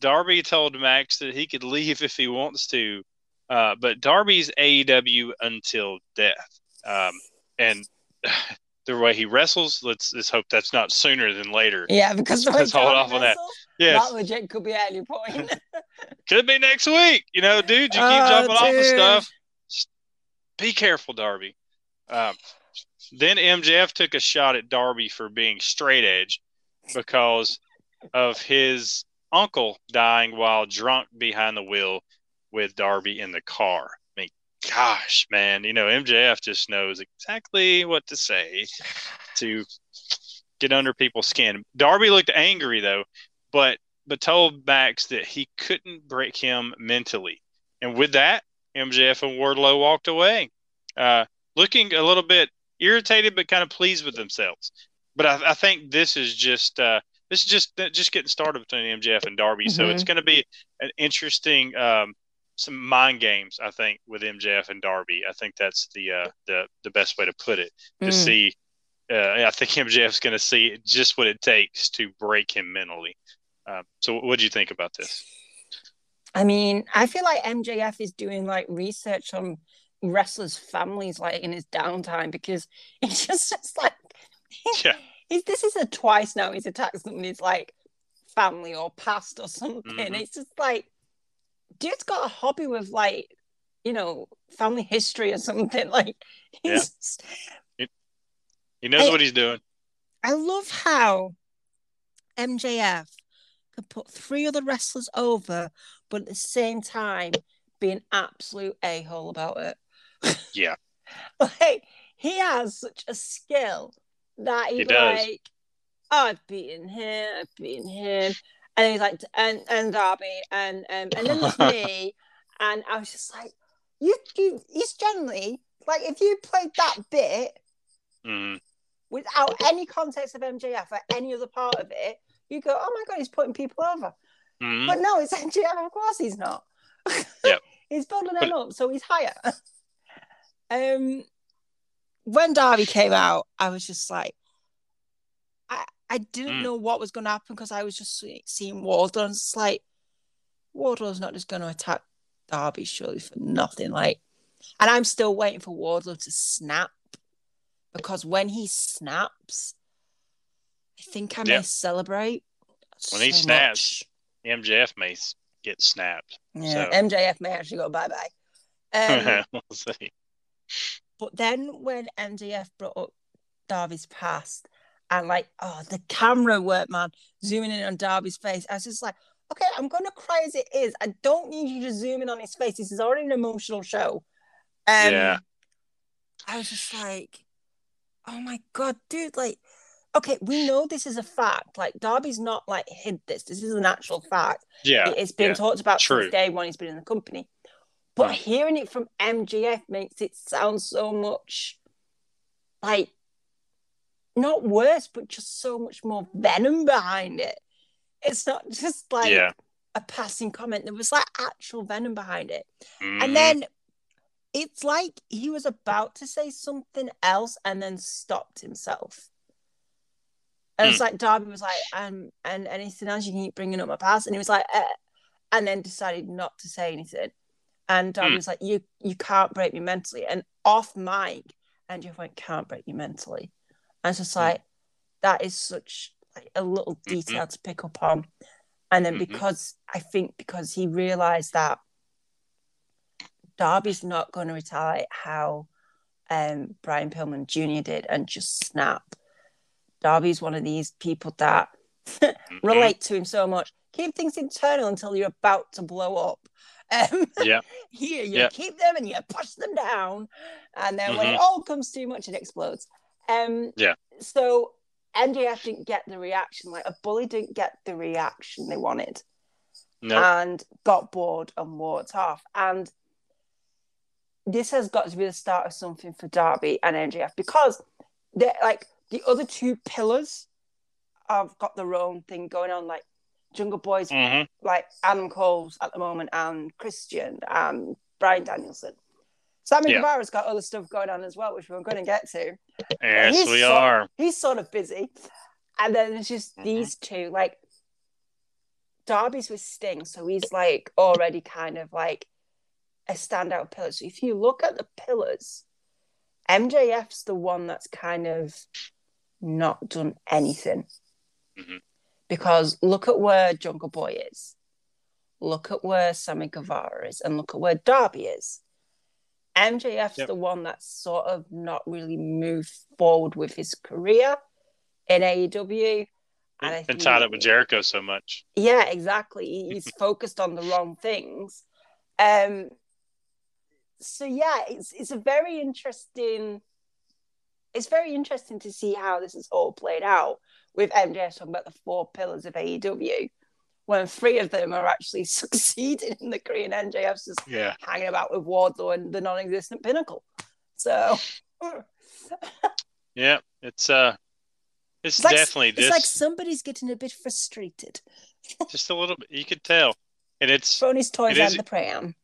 Darby told Max that he could leave if he wants to, uh, but Darby's AEW until death. Um, and <sighs> the way he wrestles, let's let's hope that's not sooner than later. Yeah, because the way Let's <laughs> hold off on that. Yes, That legit could be at any point. <laughs> <laughs> could be next week. You know, dude, you keep Oh, jumping off and dude. stuff. Just be careful, Darby. Um, then MJF took a shot at Darby for being straight edge because of his uncle dying while drunk behind the wheel with Darby in the car. I mean, gosh, man, you know, MJF just knows exactly what to say to get under people's skin. Darby looked angry though, but but told Max that he couldn't break him mentally. And with that, MJF and Wardlow walked away, uh, looking a little bit irritated but kind of pleased with themselves. But I, I think this is just uh, this is just just getting started between MJF and Darby. So Mhm. it's going to be an interesting um, some mind games. I think with MJF and Darby. I think that's the uh, the the best way to put it. To Mm. see, uh, I think <laughs> MJF's going to see just what it takes to break him mentally. Um, so what do you think about this? I mean, I feel like MJF is doing like research on wrestlers' families like in his downtime because <laughs> it's just, just like Yeah. he's this is a twice now he's attacked somebody's like family or past or something. Mhm. It's just like dude's got a hobby with like you know family history or something. <laughs> Like he's Yeah. just- He knows I- what he's doing. I love how MJF can put three other wrestlers over, but at the same time be an absolute a hole about it. <laughs> Yeah. like he has such a skill that he's He does. like, oh, I've beaten him, I've beaten him, and he's like, and and Darby, and um, and then there's <laughs> me, and I was just like, you, you, he's generally like, if you played that bit hmm without any context of MJF or any other part of it, you go, oh my god, he's putting people over. hmm But no, it's <laughs> MJF. Of course, he's not. <laughs> Yep. he's building them up, so he's higher. um, when Darby came out, I was just like, I I didn't Mm. know what was going to happen because I was just seeing Wardlow, and it's like Wardlow's not just going to attack Darby surely for nothing. Like, and I'm still waiting for Wardlow to snap because when he snaps, I think I may Yeah. celebrate. When he snaps, much. MJF may get snapped. Yeah, So- MJF may actually go bye bye. Um, <laughs> we'll see. but then when MJF brought up Darby's past and like, oh, the camera work, man, zooming in on Darby's face, I was just like, okay, I'm gonna cry as it is. I don't need you to zoom in on his face. This is already an emotional show. Um, Yeah. I was just like, oh my god, dude, like. Okay, we know this is a fact. Like Darby's not like hid this. This is an actual fact. Yeah. It's been yeah. talked about True. since day one he's been in the company. But Right. hearing it from MJF makes it sound so much like not worse, but just so much more venom behind it. It's not just like Yeah. a passing comment. There was like actual venom behind it. Mhm. And then it's like he was about to say something else and then stopped himself. And it's Hmm. like Darby was like, um, and anything else you can keep bringing up my past, and he was like, eh, and then decided not to say anything. And Darby Hmm. was like, you you can't break me mentally. And off mic, and you went, can't break you mentally. And it's just Mm. like, that is such like, a little Mhm. detail to pick up on. And then Mhm. because I think because he realized that Darby's not going to retaliate how um, Brian Pillman Jr. did and just snap. Darby's one of these people that <laughs> Mhm. relate to him so much. Keep things internal until you're about to blow up. Um, Yeah. <laughs> here you Yeah. keep them and you push them down, and then when it all comes too much, it explodes. Um, Yeah. So MJF didn't get the reaction. Like a bully didn't get the reaction they wanted, No. and got bored and walked off. And this has got to be the start of something for Darby and MJF because they're like the other two pillars have got their own thing going on. Like Jungle Boys hmm like Adam Cole's at the moment and Christian and Bryan Danielson. Sammy Yeah. Guevara's got other stuff going on as well, which we're going to get to. Yes, he's we so- are. He's sort of busy. And then it's just Mhm. these two, like Darby's with Sting, so he's like already kind of like a standout pillar. So if you look at the pillars, MJF's the one that's kind of not done anything. Mhm. Because look at where Jungle Boy is, look at where Sammy Guevara is, and look at where Darby is. MJF's Yep. the one that's sort of not really moved forward with his career in AEW. And I Been tied up with Jericho so much. yeah, exactly. He's <laughs> focused on the wrong things. Um, so yeah, it's it's a very interesting. It's very interesting to see how this is all played out with MJF talking about the four pillars of AEW, when three of them are actually <laughs> succeeding in the Korean MJF's just Yeah. hanging about with Wardlow and the non-existent Pinnacle. So <laughs> Yeah. It's uh it's, it's like, definitely it's like somebody's getting a bit frustrated, <laughs> just a little bit you could tell. And it's throwing toys It out is- the pram.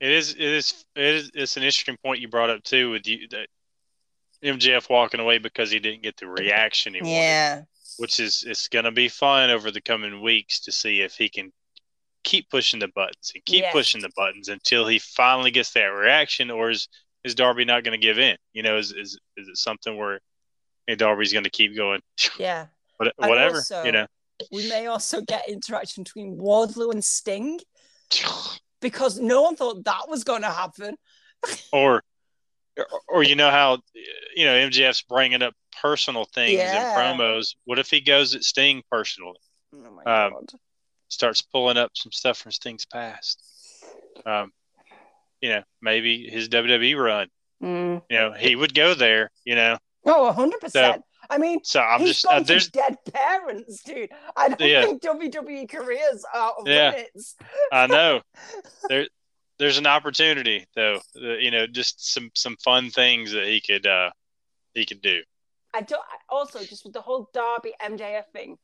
it is it is it is it's an interesting point you brought up too with you that MJF walking away because he didn't get the reaction he wanted. Yeah. Which is it's going to be fun over the coming weeks to see if he can keep pushing the buttons and keep Yes. pushing the buttons until he finally gets that reaction, or is is Darby not going to give in? You know, is is is it something where hey, Darby's going to keep going, <laughs> Yeah. what, whatever, also- you know? we may also get interaction between Wardlow and Sting <laughs> because no one thought that was going to happen. or or you know how you know MJF's bringing up personal things Yeah. in promos. What if he goes at Sting personally? Oh my Um, god! starts pulling up some stuff from Sting's past. Um, you know, maybe his WWE run. Mm. You know, he would go there. You know, Oh, hundred percent. I mean, so I'm just uh, there's dead parents, dude. I don't Yeah. think WWE careers out of Yeah. limits. I know <laughs> there there's an opportunity though. uh, you know, just some some fun things that he could uh he could do. I don't. Also, just with the whole Darby MJF thing,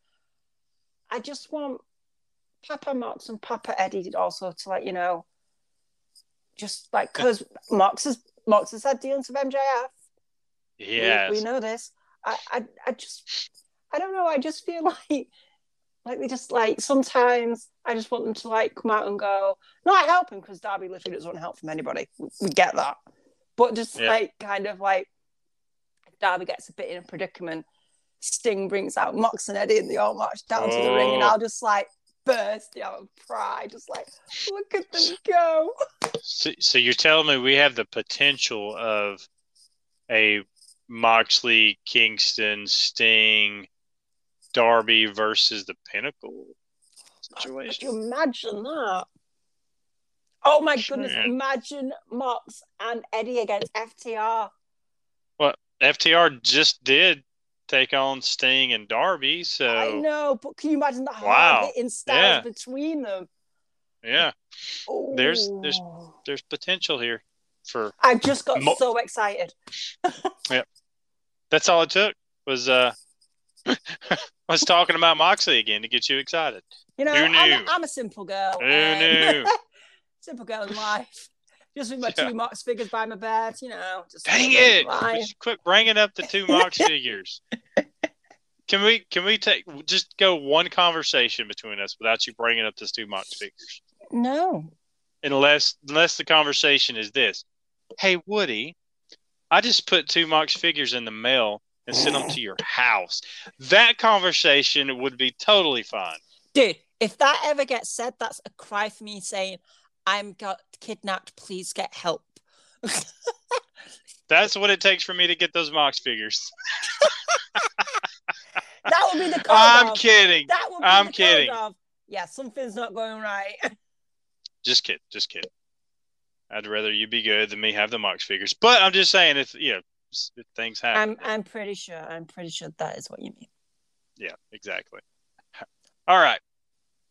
I just want Papa Mox and Papa Eddie also to like you know, just like because Mox has Mox has had dealings with MJF. We- we, know this. I, I, I just, I don't know. I just feel <laughs> like, like they just like sometimes I just want them to like come out and go, not help him because Darby literally doesn't want help from anybody. We, we get that, but just Yeah. like kind of like if Darby gets a bit in a predicament. Sting brings out Mox and Eddie and they all march down to the ring, and Oh. I'll just like burst out of pride, just like look at them go. So, so you're telling me we have the potential of a Moxley, Kingston, Sting, Darby versus the Pinnacle Could situation? you imagine that? Oh my goodness! Imagine Mox and Eddie against FTR. Well, FTR just did take on Sting and Darby, so I know, but can you imagine the hard Wow. hitting styles Yeah. between them? yeah, There's- there's- there's potential here for I just got Mo- so excited. <laughs> Yeah, that's all it took was uh <laughs> was talking about Moxley again to get you excited. You know, I'm, a? I'm a simple girl. Who knew? <laughs> simple girl in life. Just with my Yeah. two Mox figures by my bed, you know. Just Dang it! Quit bringing up the two <laughs> Mox figures. Can we can we take just go one conversation between us without you bringing up the two Mox figures? No. Unless unless the conversation is this. Hey Woody, I just put two Mox figures in the mail and send them to your house. That conversation would be totally fine. Dude, if that ever gets said, that's a cry for me saying, I'm got kidnapped, please get help. That's what it takes for me to get those Mox figures. <laughs> that would be the I'm of- kidding. That would be I'm the kidding. of, yeah, something's not going right. <laughs> Just kid, just kid. I'd rather you be good than me have the Mox figures. But I'm just saying, if you know, things happen. I'm I'm pretty sure. I'm pretty sure that is what you mean. Yeah, exactly. All right,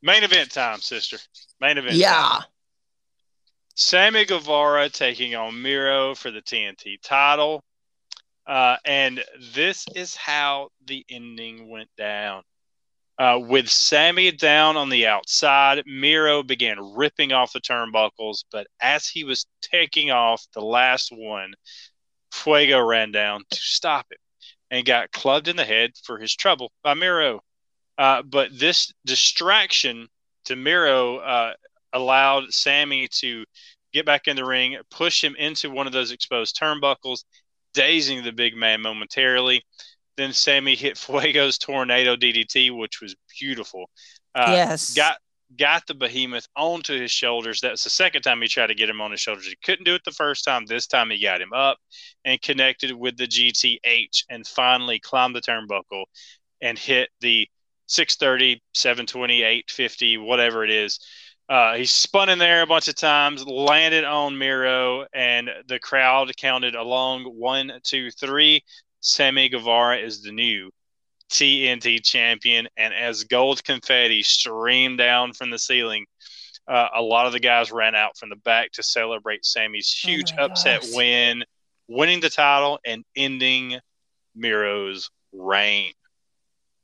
main event time, sister. Main event. time. Yeah. Sammy Guevara taking on Miro for the TNT title. Uh, and this is how the ending went down. Uh, with Sammy down on the outside, Miro began ripping off the turnbuckles, but as he was taking off the last one, Fuego ran down to stop him and got clubbed in the head for his trouble by Miro. Uh, but this distraction to Miro uh, allowed Sammy to get back in the ring, push him into one of those exposed turnbuckles, dazing the big man momentarily. Then Sammy hit <laughs> Fuego's tornado DDT, which was beautiful. Uh, yes. Got got the behemoth onto his shoulders. That's the second time he tried to get him on his shoulders. He couldn't do it the first time. This time he got him up and connected with the GTH and finally climbed the turnbuckle and hit the 630, 720, 850, whatever it is. Uh, he spun in there a bunch of times, landed on Miro, and the crowd counted along one, two, three. Sammy Guevara is the new TNT champion. And as gold confetti streamed down from the ceiling, uh, a lot of the guys ran out from the back to celebrate Sammy's Oh huge my upset gosh. win, winning the title and ending Miro's reign.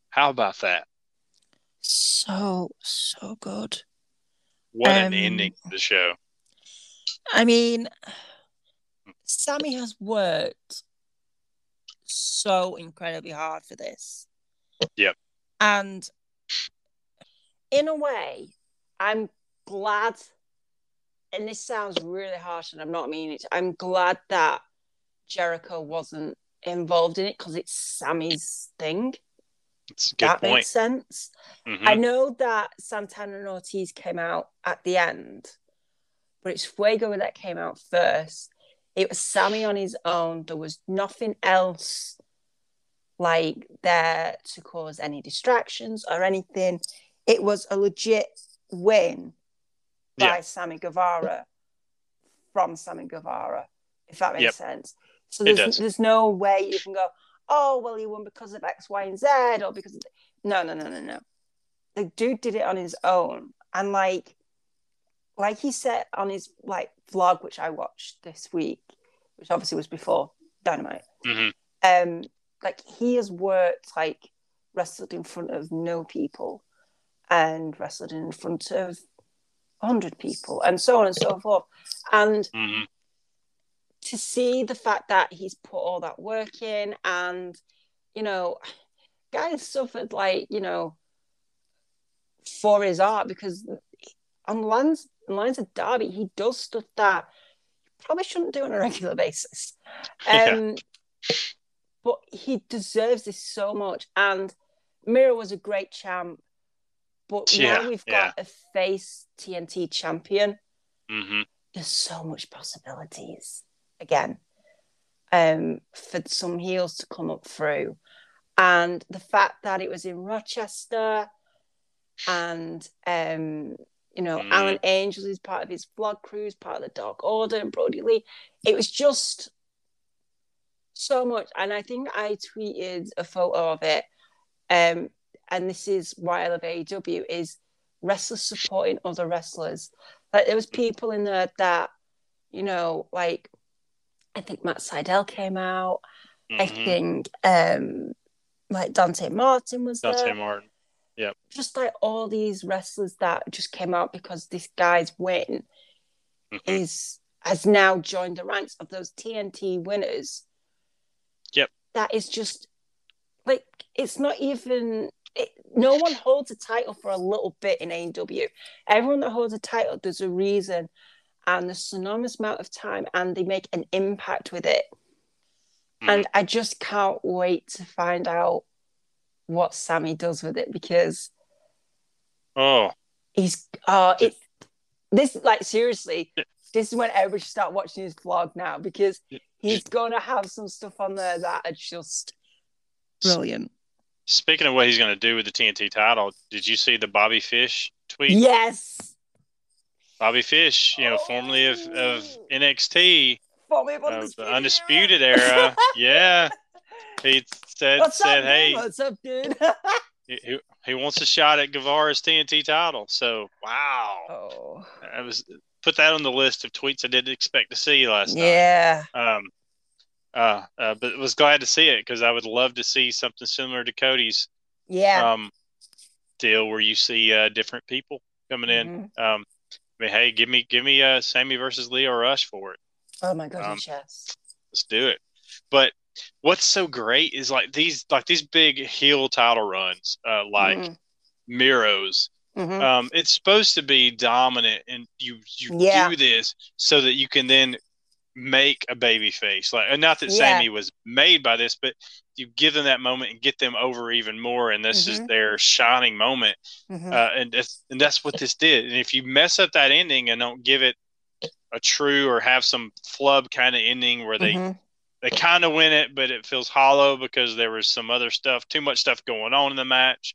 How about that? So so good. What an Um, ending to the show. I mean, Sammy has worked so incredibly hard for this. Yep. And in a way, I'm glad, and this sounds really harsh, and I'm not meaning it. I'm glad that Jericho wasn't involved in it because it's Sammy's thing. Good that point. makes sense. Mhm. I know that Santana and Ortiz came out at the end, but it's Fuego that came out first. It was Sammy on his own. There was nothing else like there to cause any distractions or anything. It was a legit win by Yeah. Sammy Guevara from Sammy Guevara, if that makes Yep. sense. So there's there's no way you can go, oh well, he won because of X, Y, and Z, or because of no, no, no, no, no. The dude did it on his own, and like, like he said on his like vlog, which I watched this week, which obviously was before Dynamite. Mhm. Um, like he has worked like wrestled in front of no people, and wrestled in front of hundred people, and so on and so forth, and Mhm. to see the fact that he's put all that work in and you know guy has suffered like you know for his art because on lines lines of Darby he does stuff that you probably shouldn't do on a regular basis <laughs> Yeah. But he deserves this so much and Miro was a great champ but Yeah, now we've got a face TNT champion Mhm. there's so much possibilities again um for some heels to come up through and the fact that it was in rochester and um you know Mm. alan angels is part of his vlog crew is part of the dark order and brodie lee it was just so much and i think i tweeted a photo of it um and this is why i love aew is wrestlers supporting other wrestlers like there was people in there that you know like i think matt sydal came out i Mhm. think um like dante martin was Dante there Martin. Yeah. Just like all these wrestlers that just came out because this guy's win Mhm. is has now joined the ranks of those TNT winners. That is just like it's not even it, no one holds a title for a little bit in AEW. Everyone that holds a title, there's a reason and there's enormous amount of time and they make an impact with it. Mhm. And I just can't wait to find out what Sammy does with it because Oh, he's uh it's this like seriously, this is when everybody should start watching his vlog now because he's gonna have some stuff on there that are just brilliant. speaking of what he's going to do with the TNT title, did you see the Bobby Fish tweet? Yes. Bobby Fish, you know, formerly of, of oh. NXT, For me, but of uh, the Undisputed era. <laughs> Yeah. He said, What's said up, hey, man? What's up, dude? <laughs> he, he- wants a shot at Guevara's TNT title. So, wow. oh. I was put that on the list of tweets I didn't expect to see last night. Yeah. Um, uh, uh, but was glad to see it because I would love to see something similar to Cody's Yeah. um, deal where you see uh, different people coming in. Mhm. Um, I mean, hey, give me give me uh, Sammy versus Lio Rush for it. Oh my god, um, yes. Let's do it. But what's so great is like these like these big heel title runs, uh, like Mhm. Miro's. Mhm. Um, it's supposed to be dominant, and you you Yeah. do this so that you can then make a baby face. Like, not that Yeah. Sammy was made by this, but you give them that moment and get them over even more, and this is Mhm. their shining moment. Mhm. Uh, and that's and that's what this did. And if you mess up that ending and don't give it a true or have some flub kind of ending where they Mhm. they kind of win it, but it feels hollow because there was some other stuff, too much stuff going on in the match.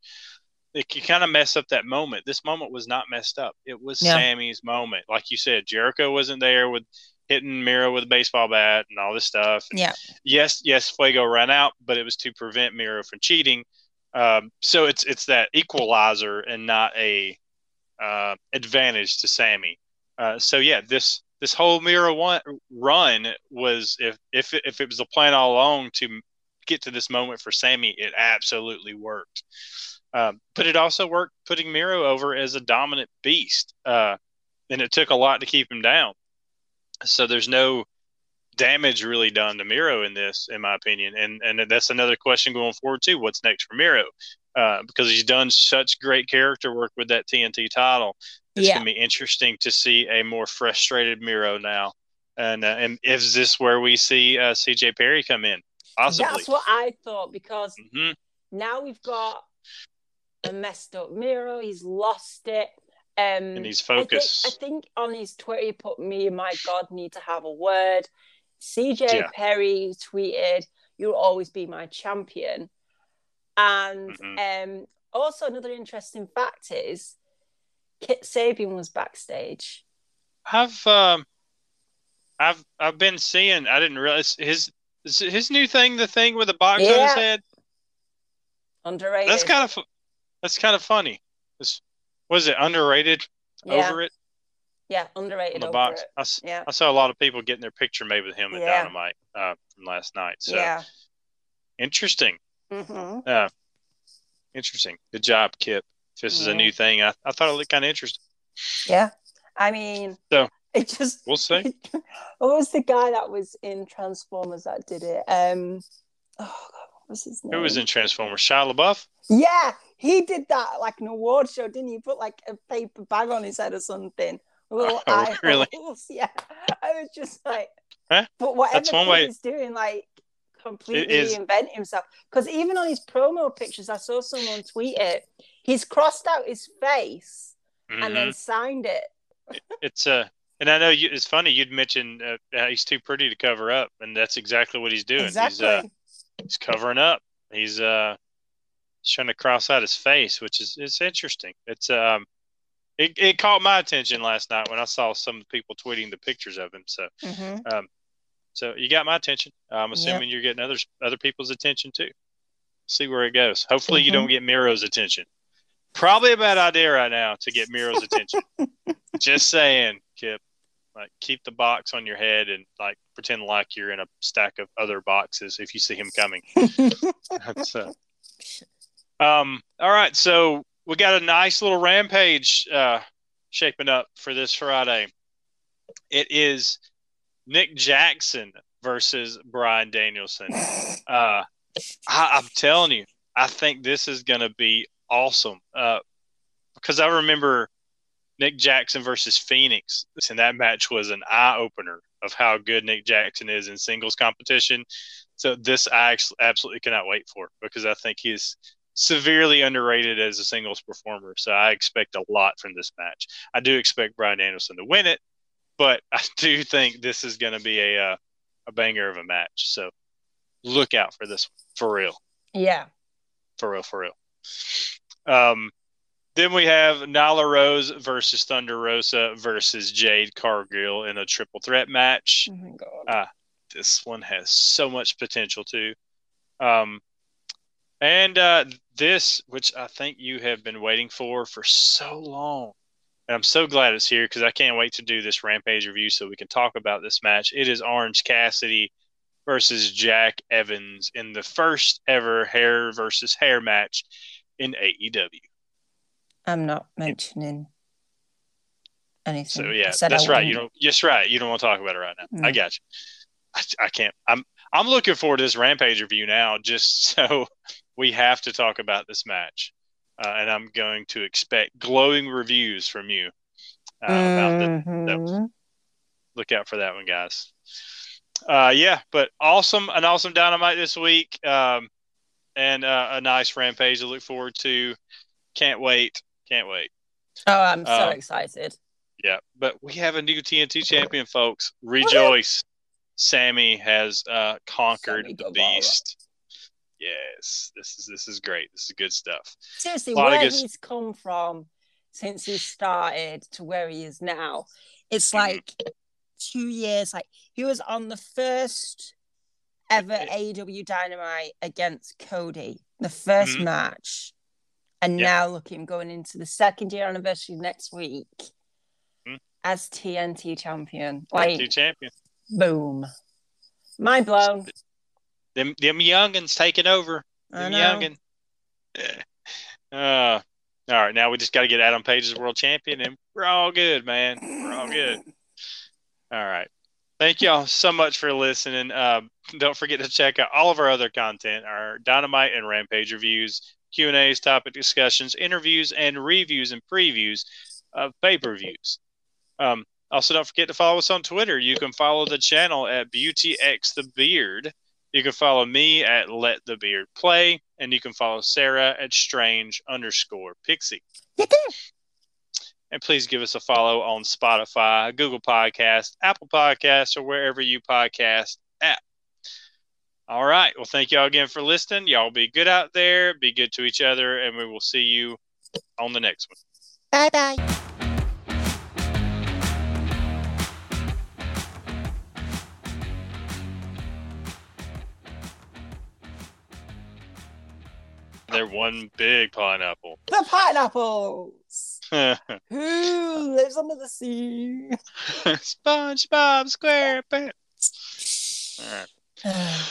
It can kind of mess up that moment. This moment was not messed up. It was Yeah. Sammy's moment. Like you said, Jericho wasn't there with hitting Miro with a baseball bat and all this stuff. And Yeah. Yes, yes, Fuego ran out, but it was to prevent Miro from cheating. Um, so it's it's that equalizer and not a uh, advantage to Sammy. Uh, so yeah, this this whole Miro one run was if if it, if it was a plan all along to get to this moment for Sammy, it absolutely worked. Um, but it also worked putting Miro over as a dominant beast, uh, and it took a lot to keep him down. So there's no damage really done to Miro in this, in my opinion, and and that's another question going forward too. What's next for Miro? Uh, because he's done such great character work with that TNT title. It's Yeah. gonna be interesting to see a more frustrated Miro now. And uh, and is this where we see uh, CJ Perry come in? Possibly. That's what I thought because hmm now we've got a messed up Miro. He's lost it. Um, And he's I think, focused. I think on his Twitter, he put me and my God need to have a word. CJ Yeah. Perry tweeted, You'll always be my champion. And Mhm. um, also, another interesting fact is Kip Sabian was backstage. I've um, I've I've been seeing. I didn't realize his his new thing. The thing with the box on his head. Underrated. That's kind of that's kind of funny. It's, was it underrated yeah, over it yeah, on underrated. the over box? it. I, Yeah, I saw a lot of people getting their picture made with him at Yeah. Dynamite uh, from last night. So yeah. interesting. Mm-hmm. Uh, interesting. Good job, Kip. This is a new thing, I, I thought it looked kind of interesting. Yeah. I mean, So, <laughs> it just We'll see. <laughs> what was the guy that was in Transformers that did it? Um, oh God, what was his name? Who was in Transformers? Shia LaBeouf? Yeah, he did that like an award show, didn't he? Put like a paper bag on his head or something. Little <laughs> Oh, eye <laughs> really? holes. Yeah, I was just like, Huh? but whatever That's one way- he's doing, like completely is- reinvent himself. Because even on his promo pictures, I saw someone tweet it. He's crossed out his face and Mhm. then signed it. It's uh, and I know you, it's funny you'd mentioned uh, he's too pretty to cover up, and that's exactly what he's doing. Exactly. He's uh, he's covering up. He's uh, trying to cross out his face, which is it's interesting. It's um, it, it caught my attention last night when I saw some people tweeting the pictures of him. So Mhm. so you got my attention. I'm Yep. assuming you're getting others other people's attention too. See where it goes. Hopefully you Mhm. don't get Miro's attention. Probably a bad idea right now to get Miro's attention. <laughs> Just saying, Kip. Like keep the box on your head and like pretend like you're in a stack of other boxes if you see him coming. <laughs> <laughs> Uh, um all right, so we got a nice little rampage uh shaping up for this Friday. It is Nick Jackson versus Bryan Danielson. <laughs> Uh, I, I'm telling you, I think this is going to be awesome. Uh, because I remember Nick Jackson versus Fénix, and that match was an eye opener of how good Nick Jackson is in singles competition. So this I actually absolutely cannot wait for because I think he's severely underrated as a singles performer. So I expect a lot from this match. I do expect Bryan Danielson to win it, but <laughs> I do think this is going to be a uh, a banger of a match. So look out for this for real. Yeah. For real, for real. Um, then we have Nyla Rose versus Thunder Rosa versus Jade Cargill in a triple threat match. Oh my god. Uh, this one has so much potential too. Um, and uh, this, which I think you have been waiting for for so long, and I'm so glad it's here because I can't wait to do this Rampage review so we can talk about this match. It is Orange Cassidy versus Jack Evans in the first ever hair versus hair match in AEW. I'm not mentioning anything. So yeah, that's right. You don't. Yes, right. You don't want to talk about it right now. No. I got you. I, I can't. I'm. I'm looking forward to this Rampage review now, just <laughs> so we have to talk about this match, uh, and I'm going to expect glowing reviews from you uh, about the. Mhm. Look out for that one, guys. Uh, yeah, but awesome, an awesome dynamite this week, um, and uh, a nice Rampage to look forward to. Can't wait. Can't wait. Oh, I'm so Um, excited. Yeah, but we have a new TNT champion, folks. Rejoice. Sammy has uh, conquered Sammy the Guevara. beast. Yes, this is this is great. This is good stuff. Seriously, where good- he's come from since he started to where he is now, it's Mhm. like two years. Like he was on the first ever AEW Dynamite against Cody, the 1st Mhm. match, and now look him going into the second year anniversary next week Mhm. as TNT champion. TNT Like, champion. boom, mind blown. Them them youngins taking over. Them youngin. Uh, all right, now we just got to get Adam Page as world champion, and we're all good, man. We're all good. All right. Thank y'all so much for listening. Um, don't forget to check out all of our other content, our Dynamite and Rampage reviews, Q and A's, topic discussions, interviews, and reviews and previews of pay per views. Um, also, don't forget to follow us on Twitter. You can follow the channel at BeautyX the Beard. You can follow me at Let the Beard Play, and you can follow Sarah at Strange underscore Pixie. And please give us a follow on Spotify, Google Podcast, Apple Podcasts, or wherever you podcast at. All right. Well, thank y'all again for listening. Y'all be good out there, be good to each other, and we will see you on the next one. Bye bye. They're one big pineapple. The pineapples. <laughs> Who lives under the sea? <laughs> SpongeBob SquarePants. <sighs> All right. <sighs> <sighs>